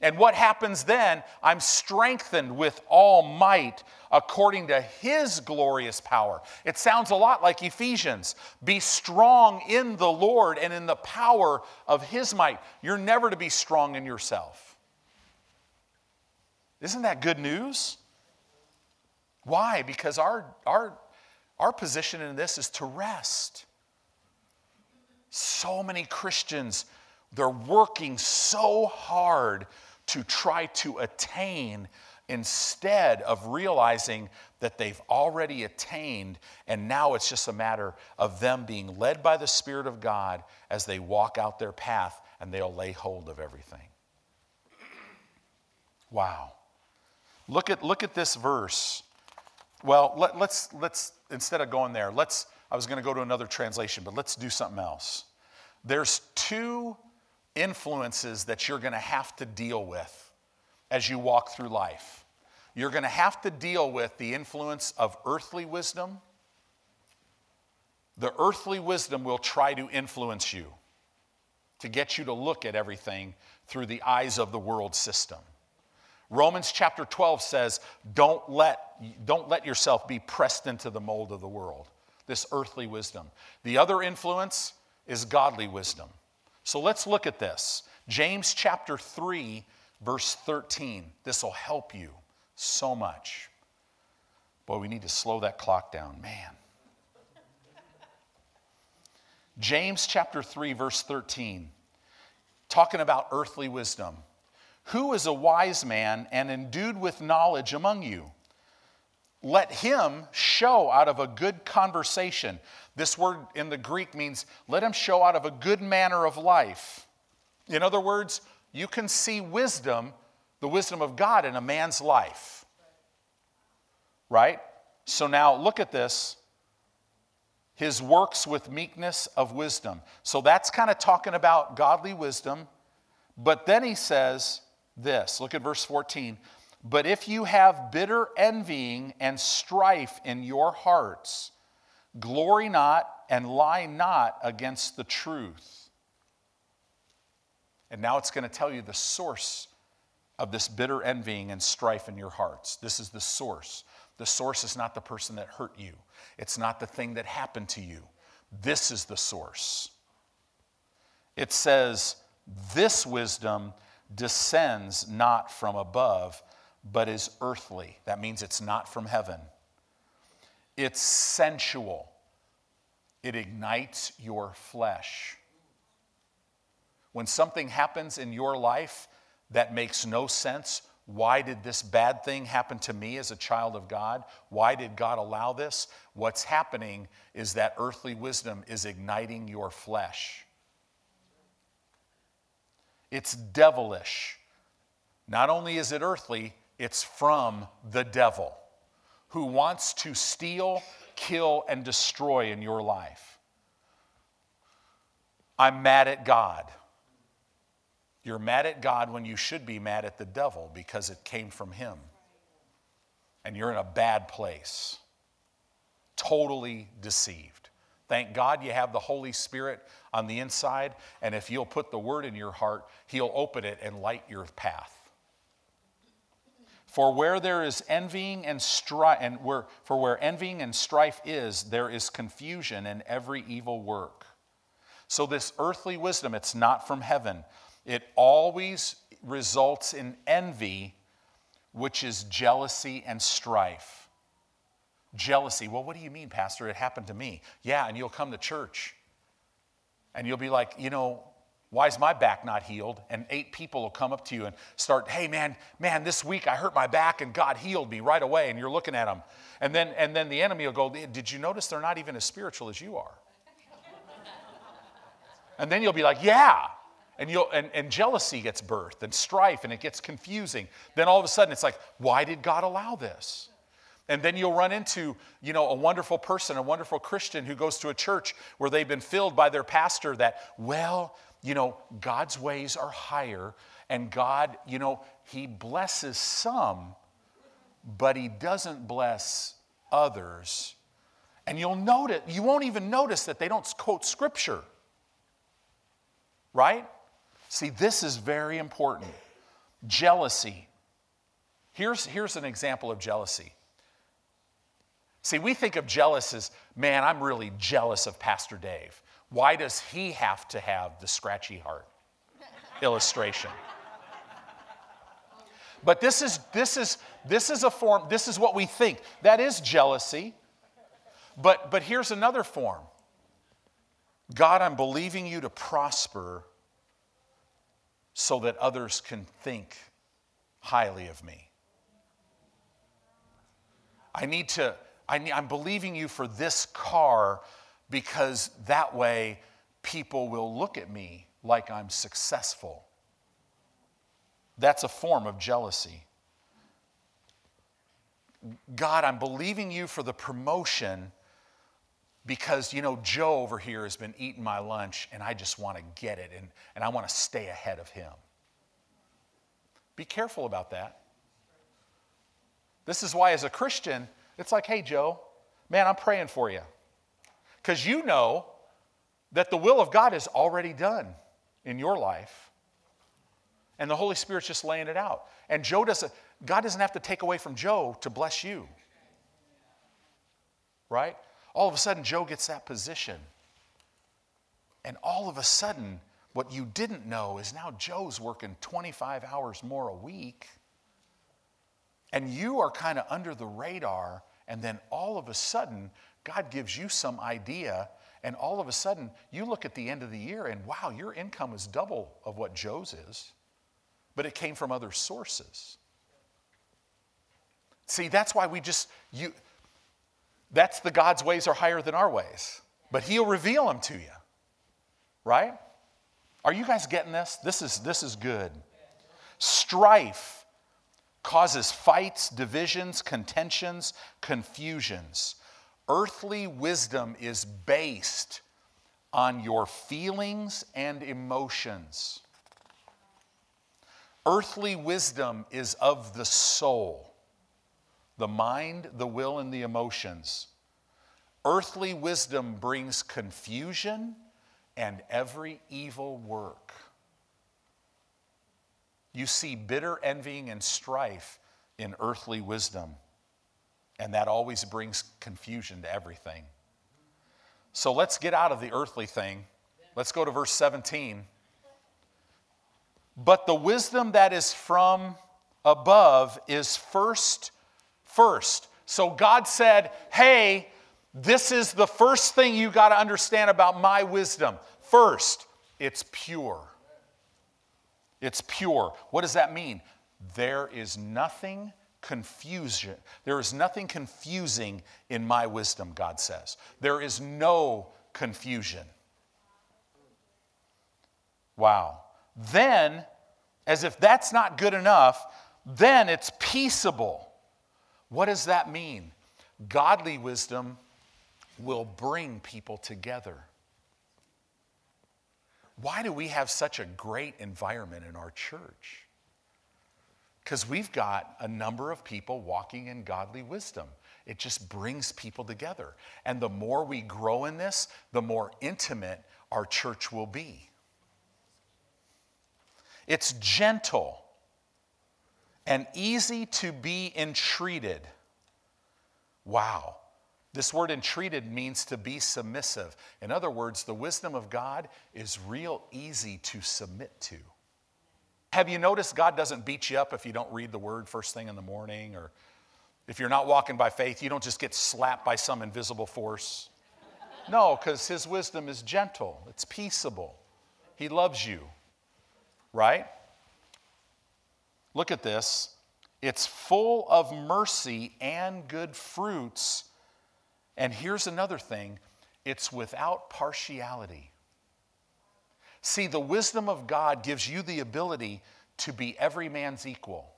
And what happens then? I'm strengthened with all might according to his glorious power. It sounds a lot like Ephesians. Be strong in the Lord and in the power of his might. You're never to be strong in yourself. Isn't that good news? Why? Because our, our, our position in this is to rest. So many Christians, they're working so hard to try to attain instead of realizing that they've already attained, and now it's just a matter of them being led by the Spirit of God as they walk out their path and they'll lay hold of everything. Wow. Look at, look at this verse well, let, us let's, let's instead of going there, let's. I was going to go to another translation, but let's do something else. There's two influences that you're going to have to deal with as you walk through life. You're going to have to deal with the influence of earthly wisdom. The earthly wisdom will try to influence you to get you to look at everything through the eyes of the world system. Romans chapter 12 says, don't let, don't let yourself be pressed into the mold of the world, this earthly wisdom. The other influence is godly wisdom. So let's look at this. James chapter 3, verse 13. This will help you so much. Boy, we need to slow that clock down, man. James chapter 3, verse 13, talking about earthly wisdom. Who is a wise man and endued with knowledge among you? let him show out of a good conversation. This word in the Greek means let him show out of a good manner of life. In other words, you can see wisdom, the wisdom of God in a man's life. Right? So now look at this. His works with meekness of wisdom. So that's kind of talking about godly wisdom. But then he says this look at verse 14. But if you have bitter envying and strife in your hearts, glory not and lie not against the truth. And now it's going to tell you the source of this bitter envying and strife in your hearts. This is the source. The source is not the person that hurt you, it's not the thing that happened to you. This is the source. It says, This wisdom descends not from above but is earthly. That means it's not from heaven. It's sensual, it ignites your flesh. When something happens in your life that makes no sense, why did this bad thing happen to me as a child of God? Why did God allow this? What's happening is that earthly wisdom is igniting your flesh. It's devilish. Not only is it earthly, it's from the devil who wants to steal, kill, and destroy in your life. I'm mad at God. You're mad at God when you should be mad at the devil because it came from him. And you're in a bad place, totally deceived. Thank God you have the Holy Spirit on the inside, and if you'll put the word in your heart, He'll open it and light your path. For where there is envying and strife, and where, for where envying and strife is, there is confusion and every evil work. So, this earthly wisdom, it's not from heaven. It always results in envy, which is jealousy and strife. Jealousy. Well, what do you mean, Pastor? It happened to me. Yeah, and you'll come to church and you'll be like, you know, why is my back not healed? And eight people will come up to you and start, hey man, man, this week I hurt my back and God healed me right away. And you're looking at them. And then, and then the enemy will go, did you notice they're not even as spiritual as you are? and then you'll be like, yeah. And, you'll, and, and jealousy gets birthed and strife and it gets confusing. Then all of a sudden it's like, why did God allow this? And then you'll run into, you know, a wonderful person, a wonderful Christian who goes to a church where they've been filled by their pastor that, well, you know, God's ways are higher, and God, you know, He blesses some, but He doesn't bless others. And you'll notice, you won't even notice that they don't quote scripture. Right? See, this is very important. Jealousy. Here's, here's an example of jealousy. See, we think of jealous as, man, I'm really jealous of Pastor Dave. Why does he have to have the scratchy heart illustration? But this is, this, is, this is a form, this is what we think. That is jealousy. But, but here's another form God, I'm believing you to prosper so that others can think highly of me. I need to, I need, I'm believing you for this car because that way people will look at me like I'm successful. That's a form of jealousy. God, I'm believing you for the promotion because, you know, Joe over here has been eating my lunch and I just want to get it and, and I want to stay ahead of him. Be careful about that. This is why, as a Christian, it's like, hey, Joe, man, I'm praying for you. Because you know that the will of God is already done in your life. And the Holy Spirit's just laying it out. And Joe doesn't, God doesn't have to take away from Joe to bless you. Right? All of a sudden, Joe gets that position. And all of a sudden, what you didn't know is now Joe's working 25 hours more a week. And you are kind of under the radar. And then all of a sudden, God gives you some idea, and all of a sudden you look at the end of the year and wow, your income is double of what Joe's is, but it came from other sources. See, that's why we just, you, that's the God's ways are higher than our ways. But He'll reveal them to you. Right? Are you guys getting this? This is, this is good. Strife causes fights, divisions, contentions, confusions. Earthly wisdom is based on your feelings and emotions. Earthly wisdom is of the soul, the mind, the will, and the emotions. Earthly wisdom brings confusion and every evil work. You see bitter envying and strife in earthly wisdom, and that always brings confusion to everything. So let's get out of the earthly thing. Let's go to verse 17. But the wisdom that is from above is first, first. So God said, Hey, this is the first thing you got to understand about my wisdom. First, it's pure. It's pure. What does that mean? There is nothing confusion. There is nothing confusing in my wisdom, God says. There is no confusion. Wow. Then, as if that's not good enough, then it's peaceable. What does that mean? Godly wisdom will bring people together. Why do we have such a great environment in our church? Because we've got a number of people walking in godly wisdom. It just brings people together. And the more we grow in this, the more intimate our church will be. It's gentle and easy to be entreated. Wow. This word entreated means to be submissive. In other words, the wisdom of God is real easy to submit to. Have you noticed God doesn't beat you up if you don't read the word first thing in the morning or if you're not walking by faith, you don't just get slapped by some invisible force. No, because his wisdom is gentle, it's peaceable. He loves you, right? Look at this. It's full of mercy and good fruits and here's another thing it's without partiality. See, the wisdom of God gives you the ability to be every man's equal.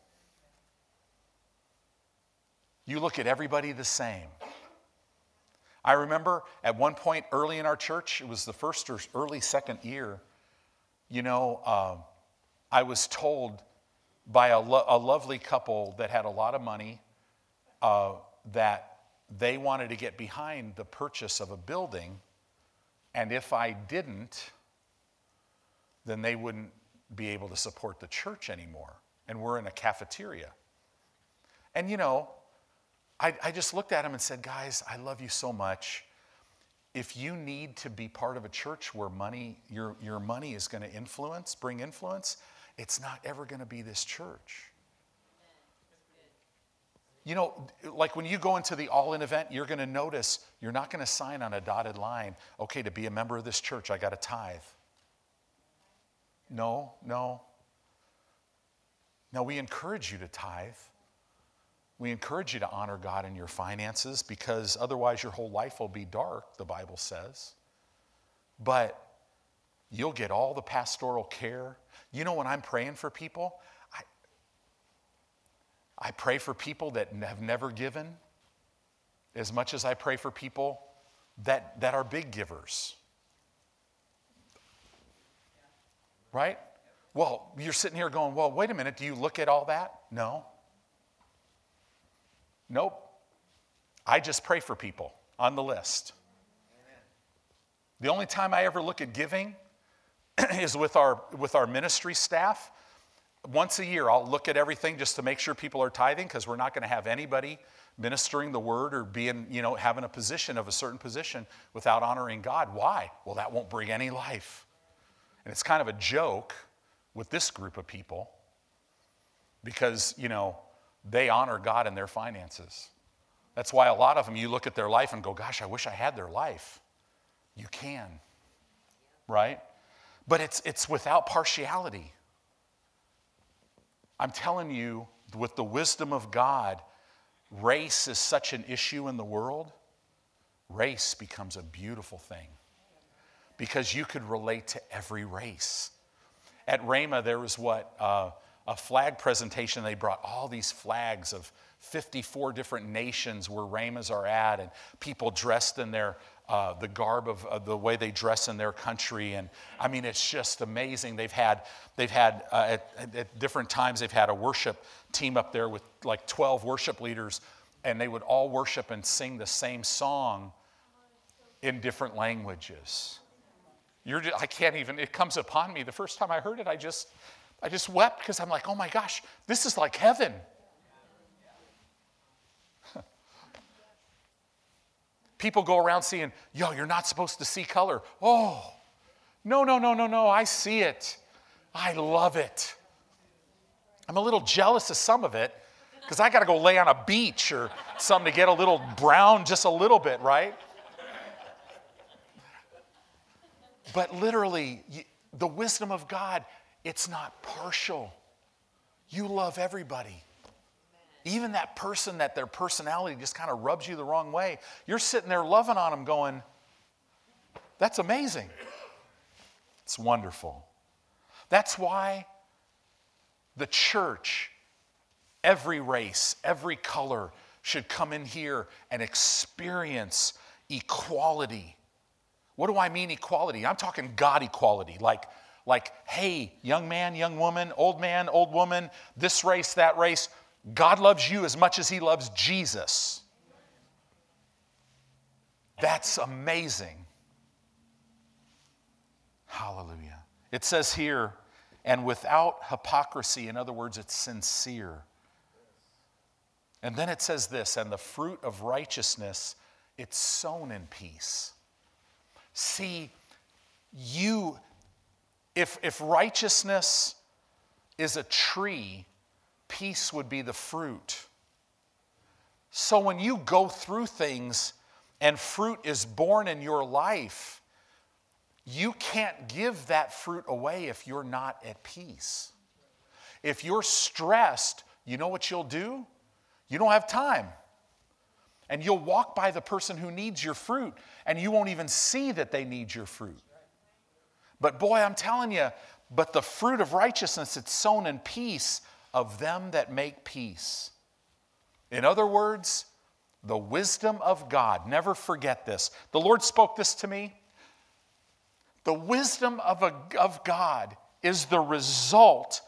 You look at everybody the same. I remember at one point early in our church, it was the first or early second year, you know, uh, I was told by a, lo- a, lovely couple that had a lot of money uh, that they wanted to get behind the purchase of a building, and if I didn't, then they wouldn't be able to support the church anymore. And we're in a cafeteria. And you know, I, I just looked at him and said, Guys, I love you so much. If you need to be part of a church where money, your, your money is going to influence, bring influence, it's not ever going to be this church. You know, like when you go into the all in event, you're going to notice you're not going to sign on a dotted line, okay, to be a member of this church, I got a tithe. No, no. Now, we encourage you to tithe. We encourage you to honor God in your finances because otherwise your whole life will be dark, the Bible says. But you'll get all the pastoral care. You know, when I'm praying for people, I pray for people that have never given as much as I pray for people that, that are big givers. Right? Well, you're sitting here going, well, wait a minute, do you look at all that? No. Nope. I just pray for people on the list. The only time I ever look at giving is with our, with our ministry staff once a year, I'll look at everything just to make sure people are tithing because we're not going to have anybody ministering the word or being, you know, having a position of a certain position without honoring God. Why? Well, that won't bring any life. And it's kind of a joke with this group of people because, you know, they honor God in their finances. That's why a lot of them, you look at their life and go, gosh, I wish I had their life. You can, right? But it's, it's without partiality. I'm telling you, with the wisdom of God, race is such an issue in the world, race becomes a beautiful thing because you could relate to every race. At Rhema, there was what? Uh, a flag presentation. They brought all these flags of 54 different nations where Rhemas are at, and people dressed in their uh, the garb of uh, the way they dress in their country, and I mean it's just amazing. They've had they've had uh, at, at different times they've had a worship team up there with like 12 worship leaders, and they would all worship and sing the same song in different languages. You're just, I can't even, it comes upon me. The first time I heard it, I just, I just wept because I'm like, oh my gosh, this is like heaven. People go around seeing, yo, you're not supposed to see color. Oh, no, no, no, no, no, I see it. I love it. I'm a little jealous of some of it because I got to go lay on a beach or something to get a little brown just a little bit, right? But literally, the wisdom of God, it's not partial. You love everybody. Even that person that their personality just kind of rubs you the wrong way, you're sitting there loving on them, going, That's amazing. It's wonderful. That's why the church, every race, every color, should come in here and experience equality what do I mean equality? I'm talking God equality, like, like, hey, young man, young woman, old man, old woman, this race, that race, God loves you as much as he loves Jesus. That's amazing. Hallelujah. It says here, and without hypocrisy, in other words, it's sincere. And then it says this, and the fruit of righteousness, it's sown in peace. See, you, if, if righteousness is a tree, peace would be the fruit. So when you go through things and fruit is born in your life, you can't give that fruit away if you're not at peace. If you're stressed, you know what you'll do? You don't have time and you'll walk by the person who needs your fruit and you won't even see that they need your fruit. But boy, I'm telling you, but the fruit of righteousness it's sown in peace of them that make peace. In other words, the wisdom of God. Never forget this. The Lord spoke this to me. The wisdom of, a, of God is the result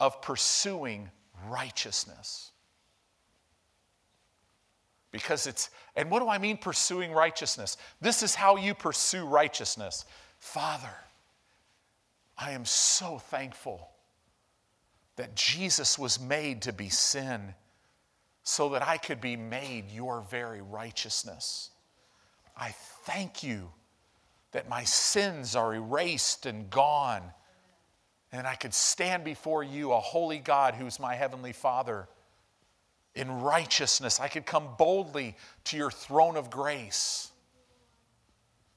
of pursuing righteousness. Because it's, and what do I mean pursuing righteousness? This is how you pursue righteousness. Father, I am so thankful that Jesus was made to be sin so that I could be made your very righteousness. I thank you that my sins are erased and gone, and I could stand before you, a holy God who's my heavenly Father in righteousness. I could come boldly to your throne of grace,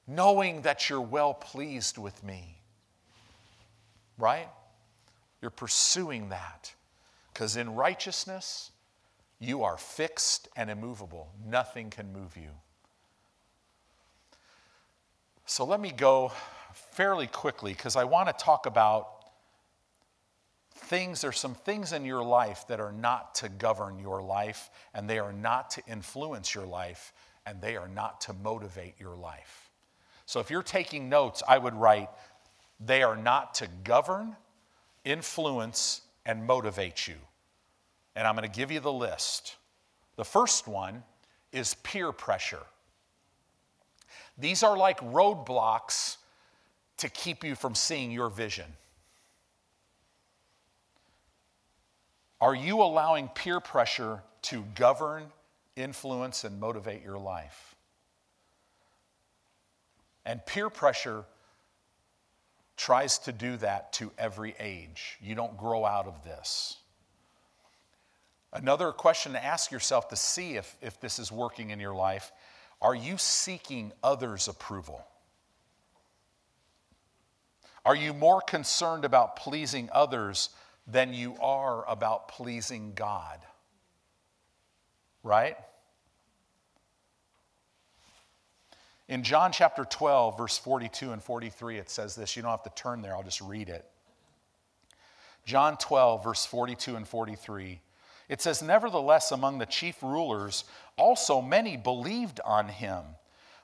knowing that you're well pleased with me. Right? You're pursuing that. Because in righteousness, you are fixed and immovable. Nothing can move you. So let me go fairly quickly because I want to talk about things, there's some things in your life that are not to govern your life, and they are not to influence your life, and they are not to motivate your life. So if you're taking notes, I would write, they are not to govern, influence, and motivate you. And I'm going to give you the list. The first one is peer pressure. These are like roadblocks to keep you from seeing your vision. Are you allowing peer pressure to govern, influence, and motivate your life? And peer pressure tries to do that to every age. You don't grow out of this. Another question to ask yourself to see if, if this is working in your life are you seeking others' approval? Are you more concerned about pleasing others than you are about pleasing God. right? In John chapter 12, verse 42 and 43, it says this. You don't have to turn there, I'll just read it. John 12, verse 42 and 43. It says, Nevertheless, among the chief rulers, also many believed on him.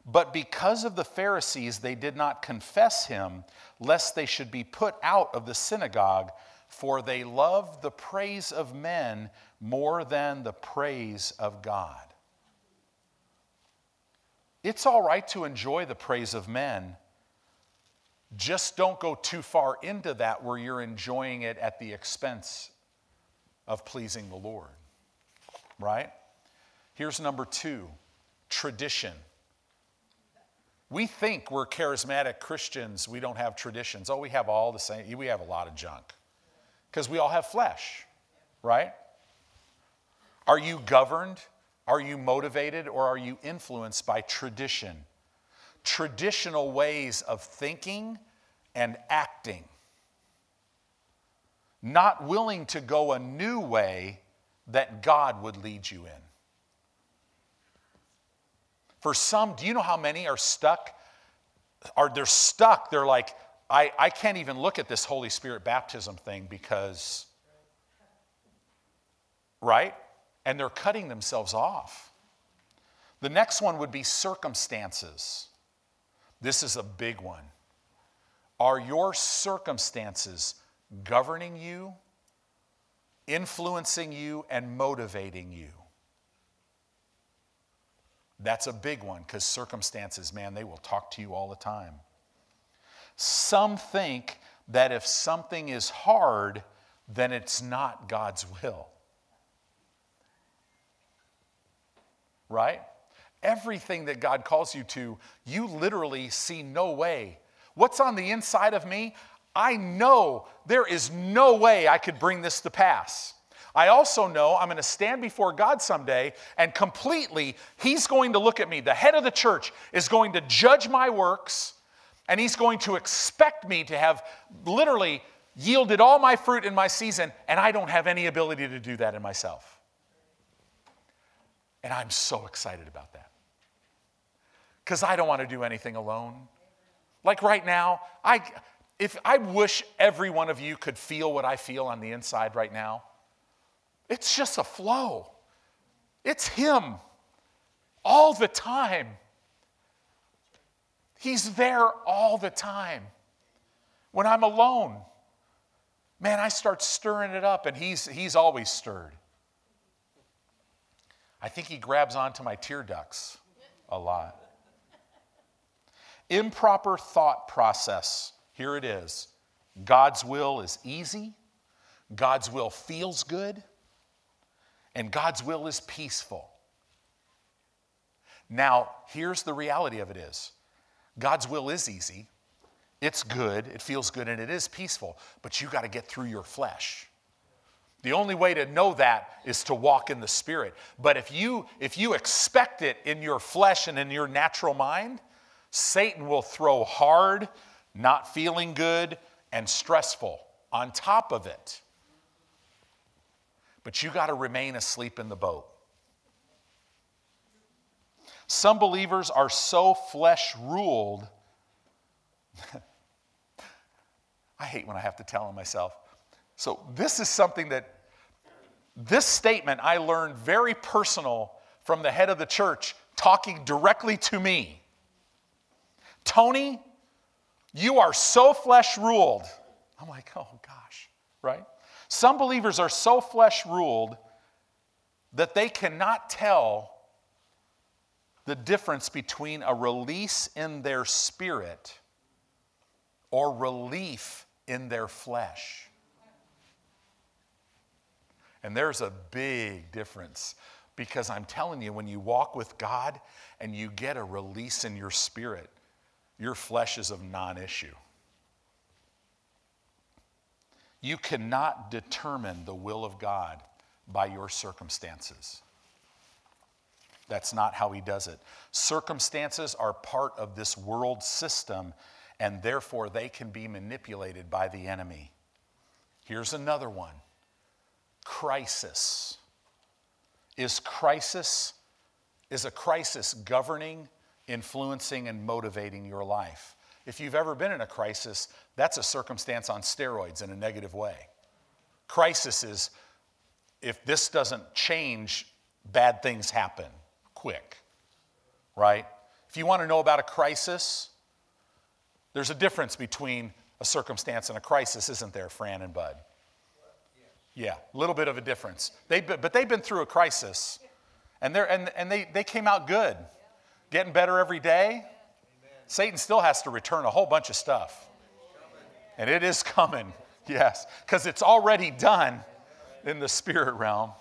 But because of the Pharisees, they did not confess him, lest they should be put out of the synagogue, for they loved the praise of men more than the praise of God. It's all right to enjoy the praise of men. Just don't go too far into that where you're enjoying it at the expense of pleasing the Lord. Right? Here's number two tradition. We think we're charismatic Christians, we don't have traditions. Oh, we have all the same, we have a lot of junk because we all have flesh, right? Are you governed? Are you motivated? Or are you influenced by tradition? Traditional ways of thinking and acting. Not willing to go a new way that God would lead you in. For some, do you know how many are stuck? Are they're stuck? They're like, I, I can't even look at this Holy Spirit baptism thing because, right? And they're cutting themselves off. The next one would be circumstances. This is a big one. Are your circumstances governing you, influencing you, and motivating you? That's a big one because circumstances, man, they will talk to you all the time. Some think that if something is hard, then it's not God's will. Right? Everything that God calls you to, you literally see no way. What's on the inside of me? I know there is no way I could bring this to pass. I also know I'm going to stand before God someday and completely, He's going to look at me. The head of the church is going to judge my works and He's going to expect me to have literally yielded all my fruit in my season, and I don't have any ability to do that in myself. And I'm so excited about that because I don't want to do anything alone. Like right now, I, if I wish every one of you could feel what I feel on the inside right now. It's just a flow. It's Him all the time. He's there all the time. When I'm alone, man, I start stirring it up, and He's, he's always stirred. I think He grabs onto my tear ducts a lot. Improper thought process. Here it is God's will is easy, God's will feels good, and God's will is peaceful. Now, here's the reality of it is God's will is easy, it's good, it feels good, and it is peaceful, but you got to get through your flesh. The only way to know that is to walk in the spirit. But if you if you expect it in your flesh and in your natural mind, Satan will throw hard, not feeling good, and stressful on top of it but you got to remain asleep in the boat. Some believers are so flesh ruled. I hate when I have to tell them myself. So, this is something that, this statement I learned very personal from the head of the church talking directly to me. Tony, you are so flesh ruled. I'm like, oh gosh, right? Some believers are so flesh ruled that they cannot tell the difference between a release in their spirit or relief in their flesh. And there's a big difference because I'm telling you, when you walk with God and you get a release in your spirit, your flesh is of non issue. You cannot determine the will of God by your circumstances. That's not how he does it. Circumstances are part of this world system, and therefore they can be manipulated by the enemy. Here's another one crisis. is crisis, is a crisis governing, influencing, and motivating your life. If you've ever been in a crisis, that's a circumstance on steroids in a negative way. Crisis is if this doesn't change, bad things happen quick, right? If you want to know about a crisis, there's a difference between a circumstance and a crisis, isn't there, Fran and Bud? Yeah, a little bit of a difference. They, but they've been through a crisis, and, they're, and, and they, they came out good, getting better every day. Satan still has to return a whole bunch of stuff. And it is coming, yes, because it's already done in the spirit realm.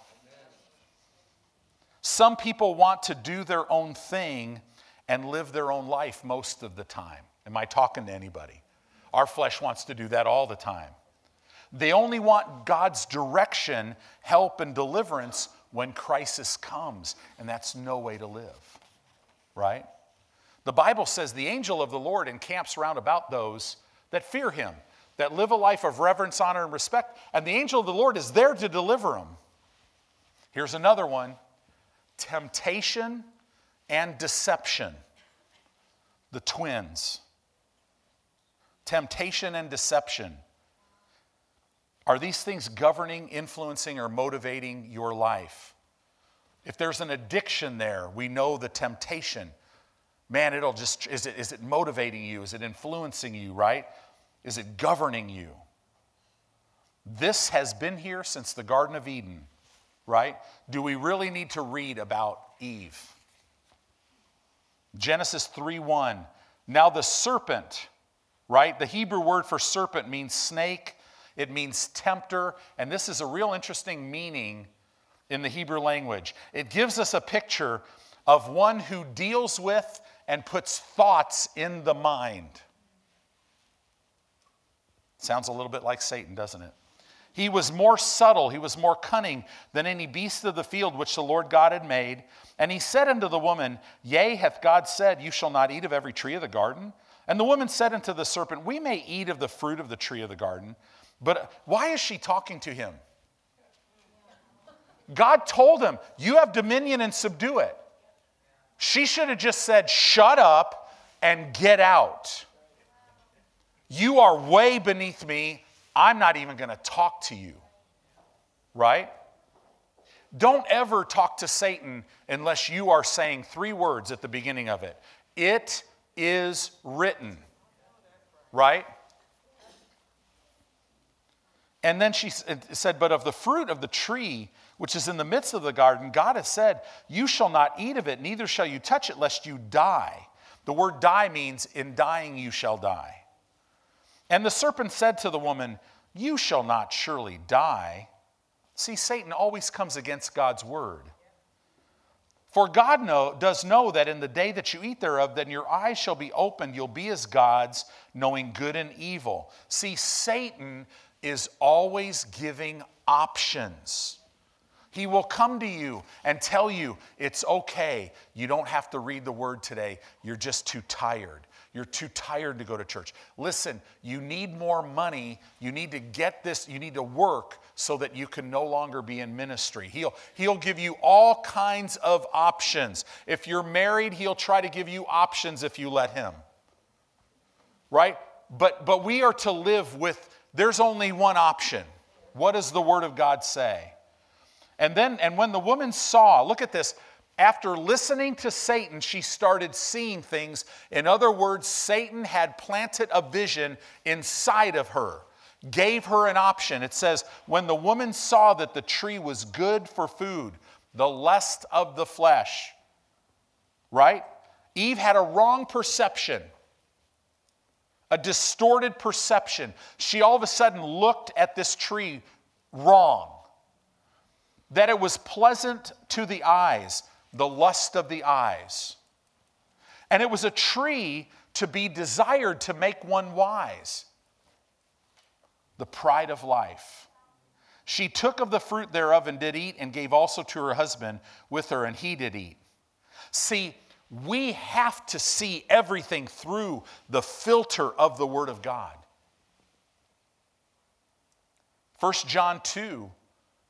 Some people want to do their own thing and live their own life most of the time. Am I talking to anybody? Our flesh wants to do that all the time. They only want God's direction, help, and deliverance when crisis comes, and that's no way to live, right? The Bible says the angel of the Lord encamps round about those that fear him, that live a life of reverence, honor, and respect, and the angel of the Lord is there to deliver them. Here's another one temptation and deception, the twins. Temptation and deception. Are these things governing, influencing, or motivating your life? If there's an addiction there, we know the temptation. Man, it'll just, is it, is it motivating you? Is it influencing you, right? Is it governing you? This has been here since the Garden of Eden, right? Do we really need to read about Eve? Genesis 3 1. Now the serpent, right? The Hebrew word for serpent means snake it means tempter, and this is a real interesting meaning in the Hebrew language. It gives us a picture of one who deals with and puts thoughts in the mind. Sounds a little bit like Satan, doesn't it? He was more subtle, he was more cunning than any beast of the field which the Lord God had made. And he said unto the woman, Yea, hath God said, You shall not eat of every tree of the garden? And the woman said unto the serpent, We may eat of the fruit of the tree of the garden. But why is she talking to him? God told him, You have dominion and subdue it. She should have just said, Shut up and get out. You are way beneath me. I'm not even going to talk to you. Right? Don't ever talk to Satan unless you are saying three words at the beginning of it. It is written. Right? And then she said, But of the fruit of the tree which is in the midst of the garden, God has said, You shall not eat of it, neither shall you touch it, lest you die. The word die means, In dying you shall die. And the serpent said to the woman, You shall not surely die. See, Satan always comes against God's word. For God know, does know that in the day that you eat thereof, then your eyes shall be opened, you'll be as gods, knowing good and evil. See, Satan is always giving options. He will come to you and tell you it's okay. You don't have to read the word today. You're just too tired. You're too tired to go to church. Listen, you need more money. You need to get this, you need to work so that you can no longer be in ministry. He'll, he'll give you all kinds of options. If you're married, he'll try to give you options if you let him. Right? But, but we are to live with there's only one option. What does the Word of God say? And then, and when the woman saw, look at this, after listening to Satan, she started seeing things. In other words, Satan had planted a vision inside of her, gave her an option. It says, When the woman saw that the tree was good for food, the lust of the flesh, right? Eve had a wrong perception a distorted perception. She all of a sudden looked at this tree wrong. That it was pleasant to the eyes, the lust of the eyes. And it was a tree to be desired to make one wise, the pride of life. She took of the fruit thereof and did eat, and gave also to her husband with her, and he did eat. See, we have to see everything through the filter of the Word of God. 1 John 2,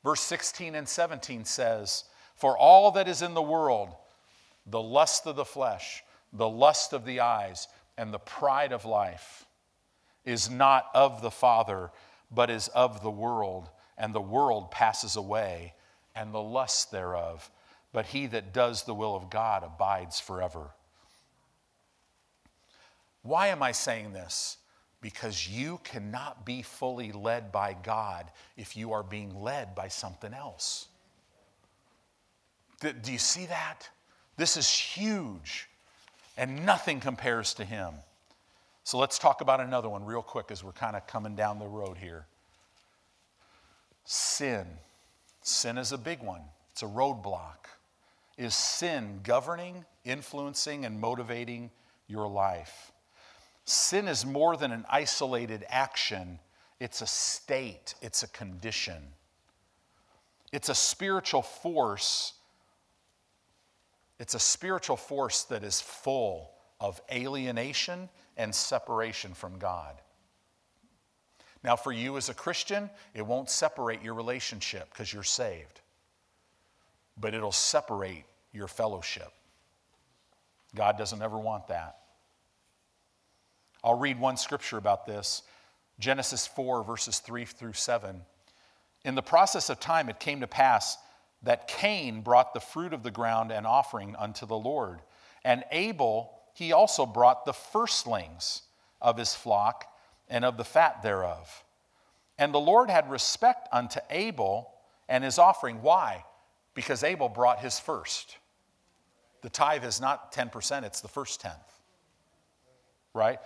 verse 16 and 17 says, For all that is in the world, the lust of the flesh, the lust of the eyes, and the pride of life, is not of the Father, but is of the world. And the world passes away, and the lust thereof. But he that does the will of God abides forever. Why am I saying this? Because you cannot be fully led by God if you are being led by something else. Do you see that? This is huge, and nothing compares to Him. So let's talk about another one real quick as we're kind of coming down the road here. Sin. Sin is a big one, it's a roadblock. Is sin governing, influencing, and motivating your life? Sin is more than an isolated action, it's a state, it's a condition. It's a spiritual force. It's a spiritual force that is full of alienation and separation from God. Now, for you as a Christian, it won't separate your relationship because you're saved, but it'll separate your fellowship. God doesn't ever want that. I'll read one scripture about this Genesis 4, verses 3 through 7. In the process of time, it came to pass that Cain brought the fruit of the ground and offering unto the Lord. And Abel, he also brought the firstlings of his flock and of the fat thereof. And the Lord had respect unto Abel and his offering. Why? Because Abel brought his first. The tithe is not 10%, it's the first tenth. Right?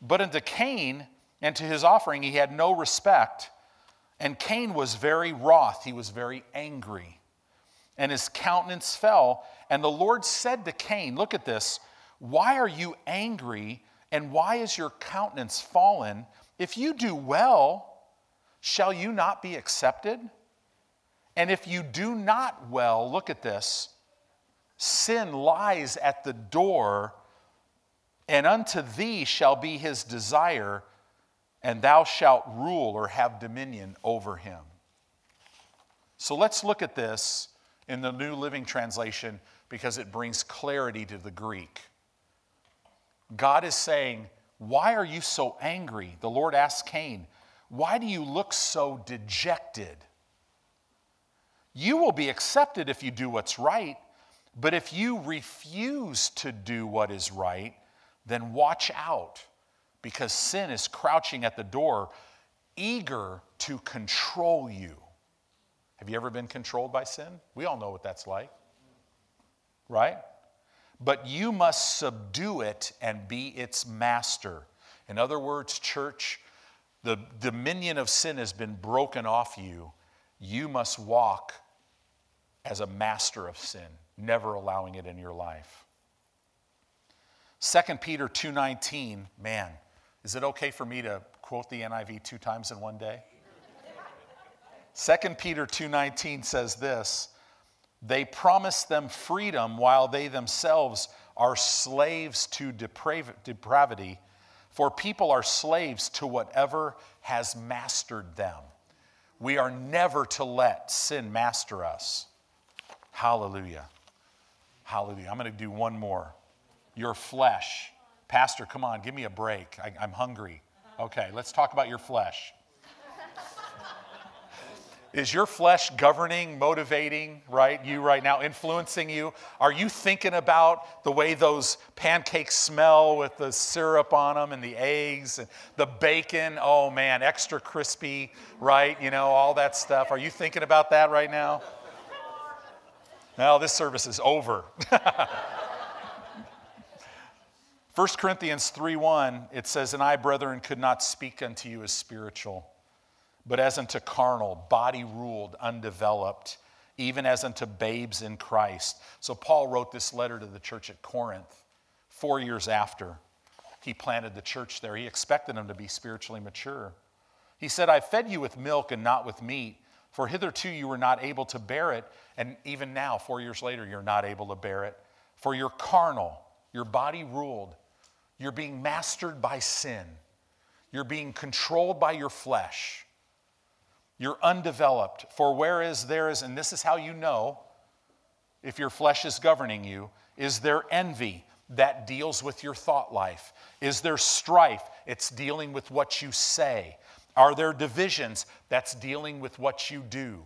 But unto Cain and to his offering he had no respect. And Cain was very wroth, he was very angry. And his countenance fell. And the Lord said to Cain, Look at this, why are you angry? And why is your countenance fallen? If you do well, shall you not be accepted? And if you do not well, look at this sin lies at the door and unto thee shall be his desire, and thou shalt rule or have dominion over him. So let's look at this in the New Living Translation because it brings clarity to the Greek. God is saying, Why are you so angry? The Lord asked Cain, Why do you look so dejected? You will be accepted if you do what's right, but if you refuse to do what is right, then watch out because sin is crouching at the door, eager to control you. Have you ever been controlled by sin? We all know what that's like, right? But you must subdue it and be its master. In other words, church, the dominion of sin has been broken off you. You must walk as a master of sin, never allowing it in your life. 2 Peter 2:19, man, is it okay for me to quote the NIV two times in one day? 2 Peter 2:19 says this, they promise them freedom while they themselves are slaves to depravity, for people are slaves to whatever has mastered them. We are never to let sin master us. Hallelujah. Hallelujah. I'm going to do one more your flesh. Pastor, come on, give me a break. I, I'm hungry. Okay, let's talk about your flesh. Is your flesh governing, motivating, right? You right now, influencing you? Are you thinking about the way those pancakes smell with the syrup on them and the eggs and the bacon? Oh man, extra crispy, right? You know, all that stuff. Are you thinking about that right now? Now, this service is over. 1 Corinthians 3:1 it says and I brethren could not speak unto you as spiritual but as unto carnal body ruled undeveloped even as unto babes in Christ. So Paul wrote this letter to the church at Corinth 4 years after he planted the church there. He expected them to be spiritually mature. He said, I fed you with milk and not with meat, for hitherto you were not able to bear it, and even now, four years later, you're not able to bear it. For you're carnal, your body ruled, you're being mastered by sin. You're being controlled by your flesh. You're undeveloped. For whereas there is, and this is how you know, if your flesh is governing you? Is there envy that deals with your thought life? Is there strife? It's dealing with what you say. Are there divisions? That's dealing with what you do.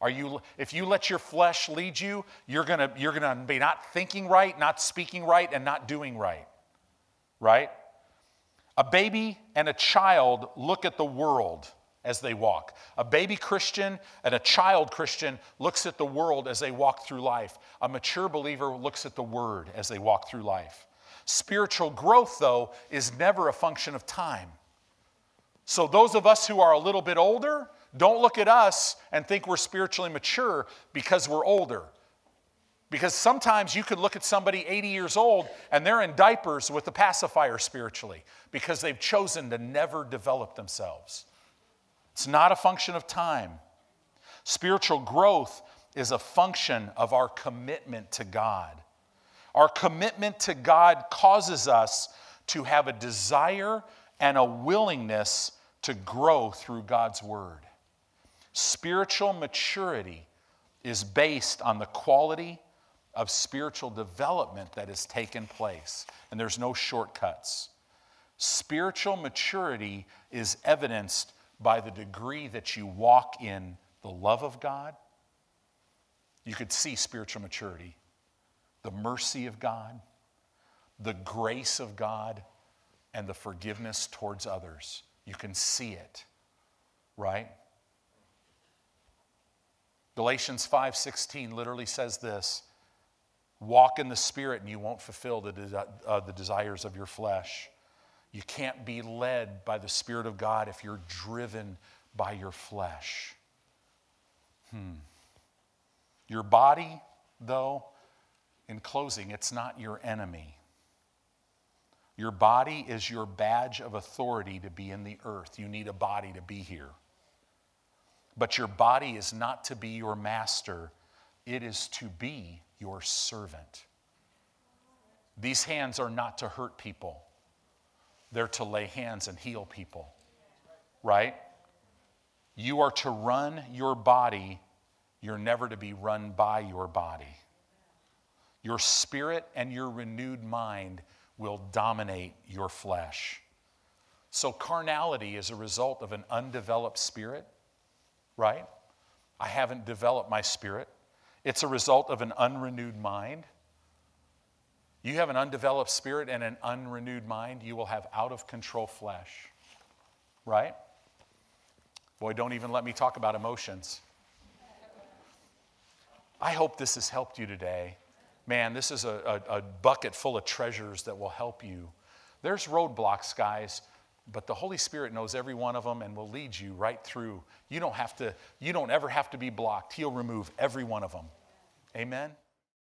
Are you, if you let your flesh lead you, you're gonna, you're gonna be not thinking right, not speaking right, and not doing right. Right? A baby and a child look at the world as they walk. A baby Christian and a child Christian looks at the world as they walk through life. A mature believer looks at the word as they walk through life. Spiritual growth, though, is never a function of time. So, those of us who are a little bit older, don't look at us and think we're spiritually mature because we're older. Because sometimes you could look at somebody 80 years old and they're in diapers with a pacifier spiritually because they've chosen to never develop themselves. It's not a function of time. Spiritual growth is a function of our commitment to God. Our commitment to God causes us to have a desire and a willingness to grow through God's Word. Spiritual maturity is based on the quality of spiritual development that has taken place, and there's no shortcuts. Spiritual maturity is evidenced by the degree that you walk in the love of God. You could see spiritual maturity, the mercy of God, the grace of God, and the forgiveness towards others. You can see it, right? Galatians 5:16 literally says this, walk in the spirit and you won't fulfill the, de- uh, the desires of your flesh. You can't be led by the Spirit of God if you're driven by your flesh. Hmm. Your body, though, in closing, it's not your enemy. Your body is your badge of authority to be in the earth. You need a body to be here. But your body is not to be your master, it is to be your servant. These hands are not to hurt people. They're to lay hands and heal people, right? You are to run your body, you're never to be run by your body. Your spirit and your renewed mind will dominate your flesh. So, carnality is a result of an undeveloped spirit, right? I haven't developed my spirit. It's a result of an unrenewed mind. You have an undeveloped spirit and an unrenewed mind, you will have out of control flesh. Right? Boy, don't even let me talk about emotions. I hope this has helped you today. Man, this is a, a, a, bucket full of treasures that will help you. There's roadblocks, guys, but the Holy Spirit knows every one of them and will lead you right through. You don't have to, you don't ever have to be blocked. He'll remove every one of them. Amen.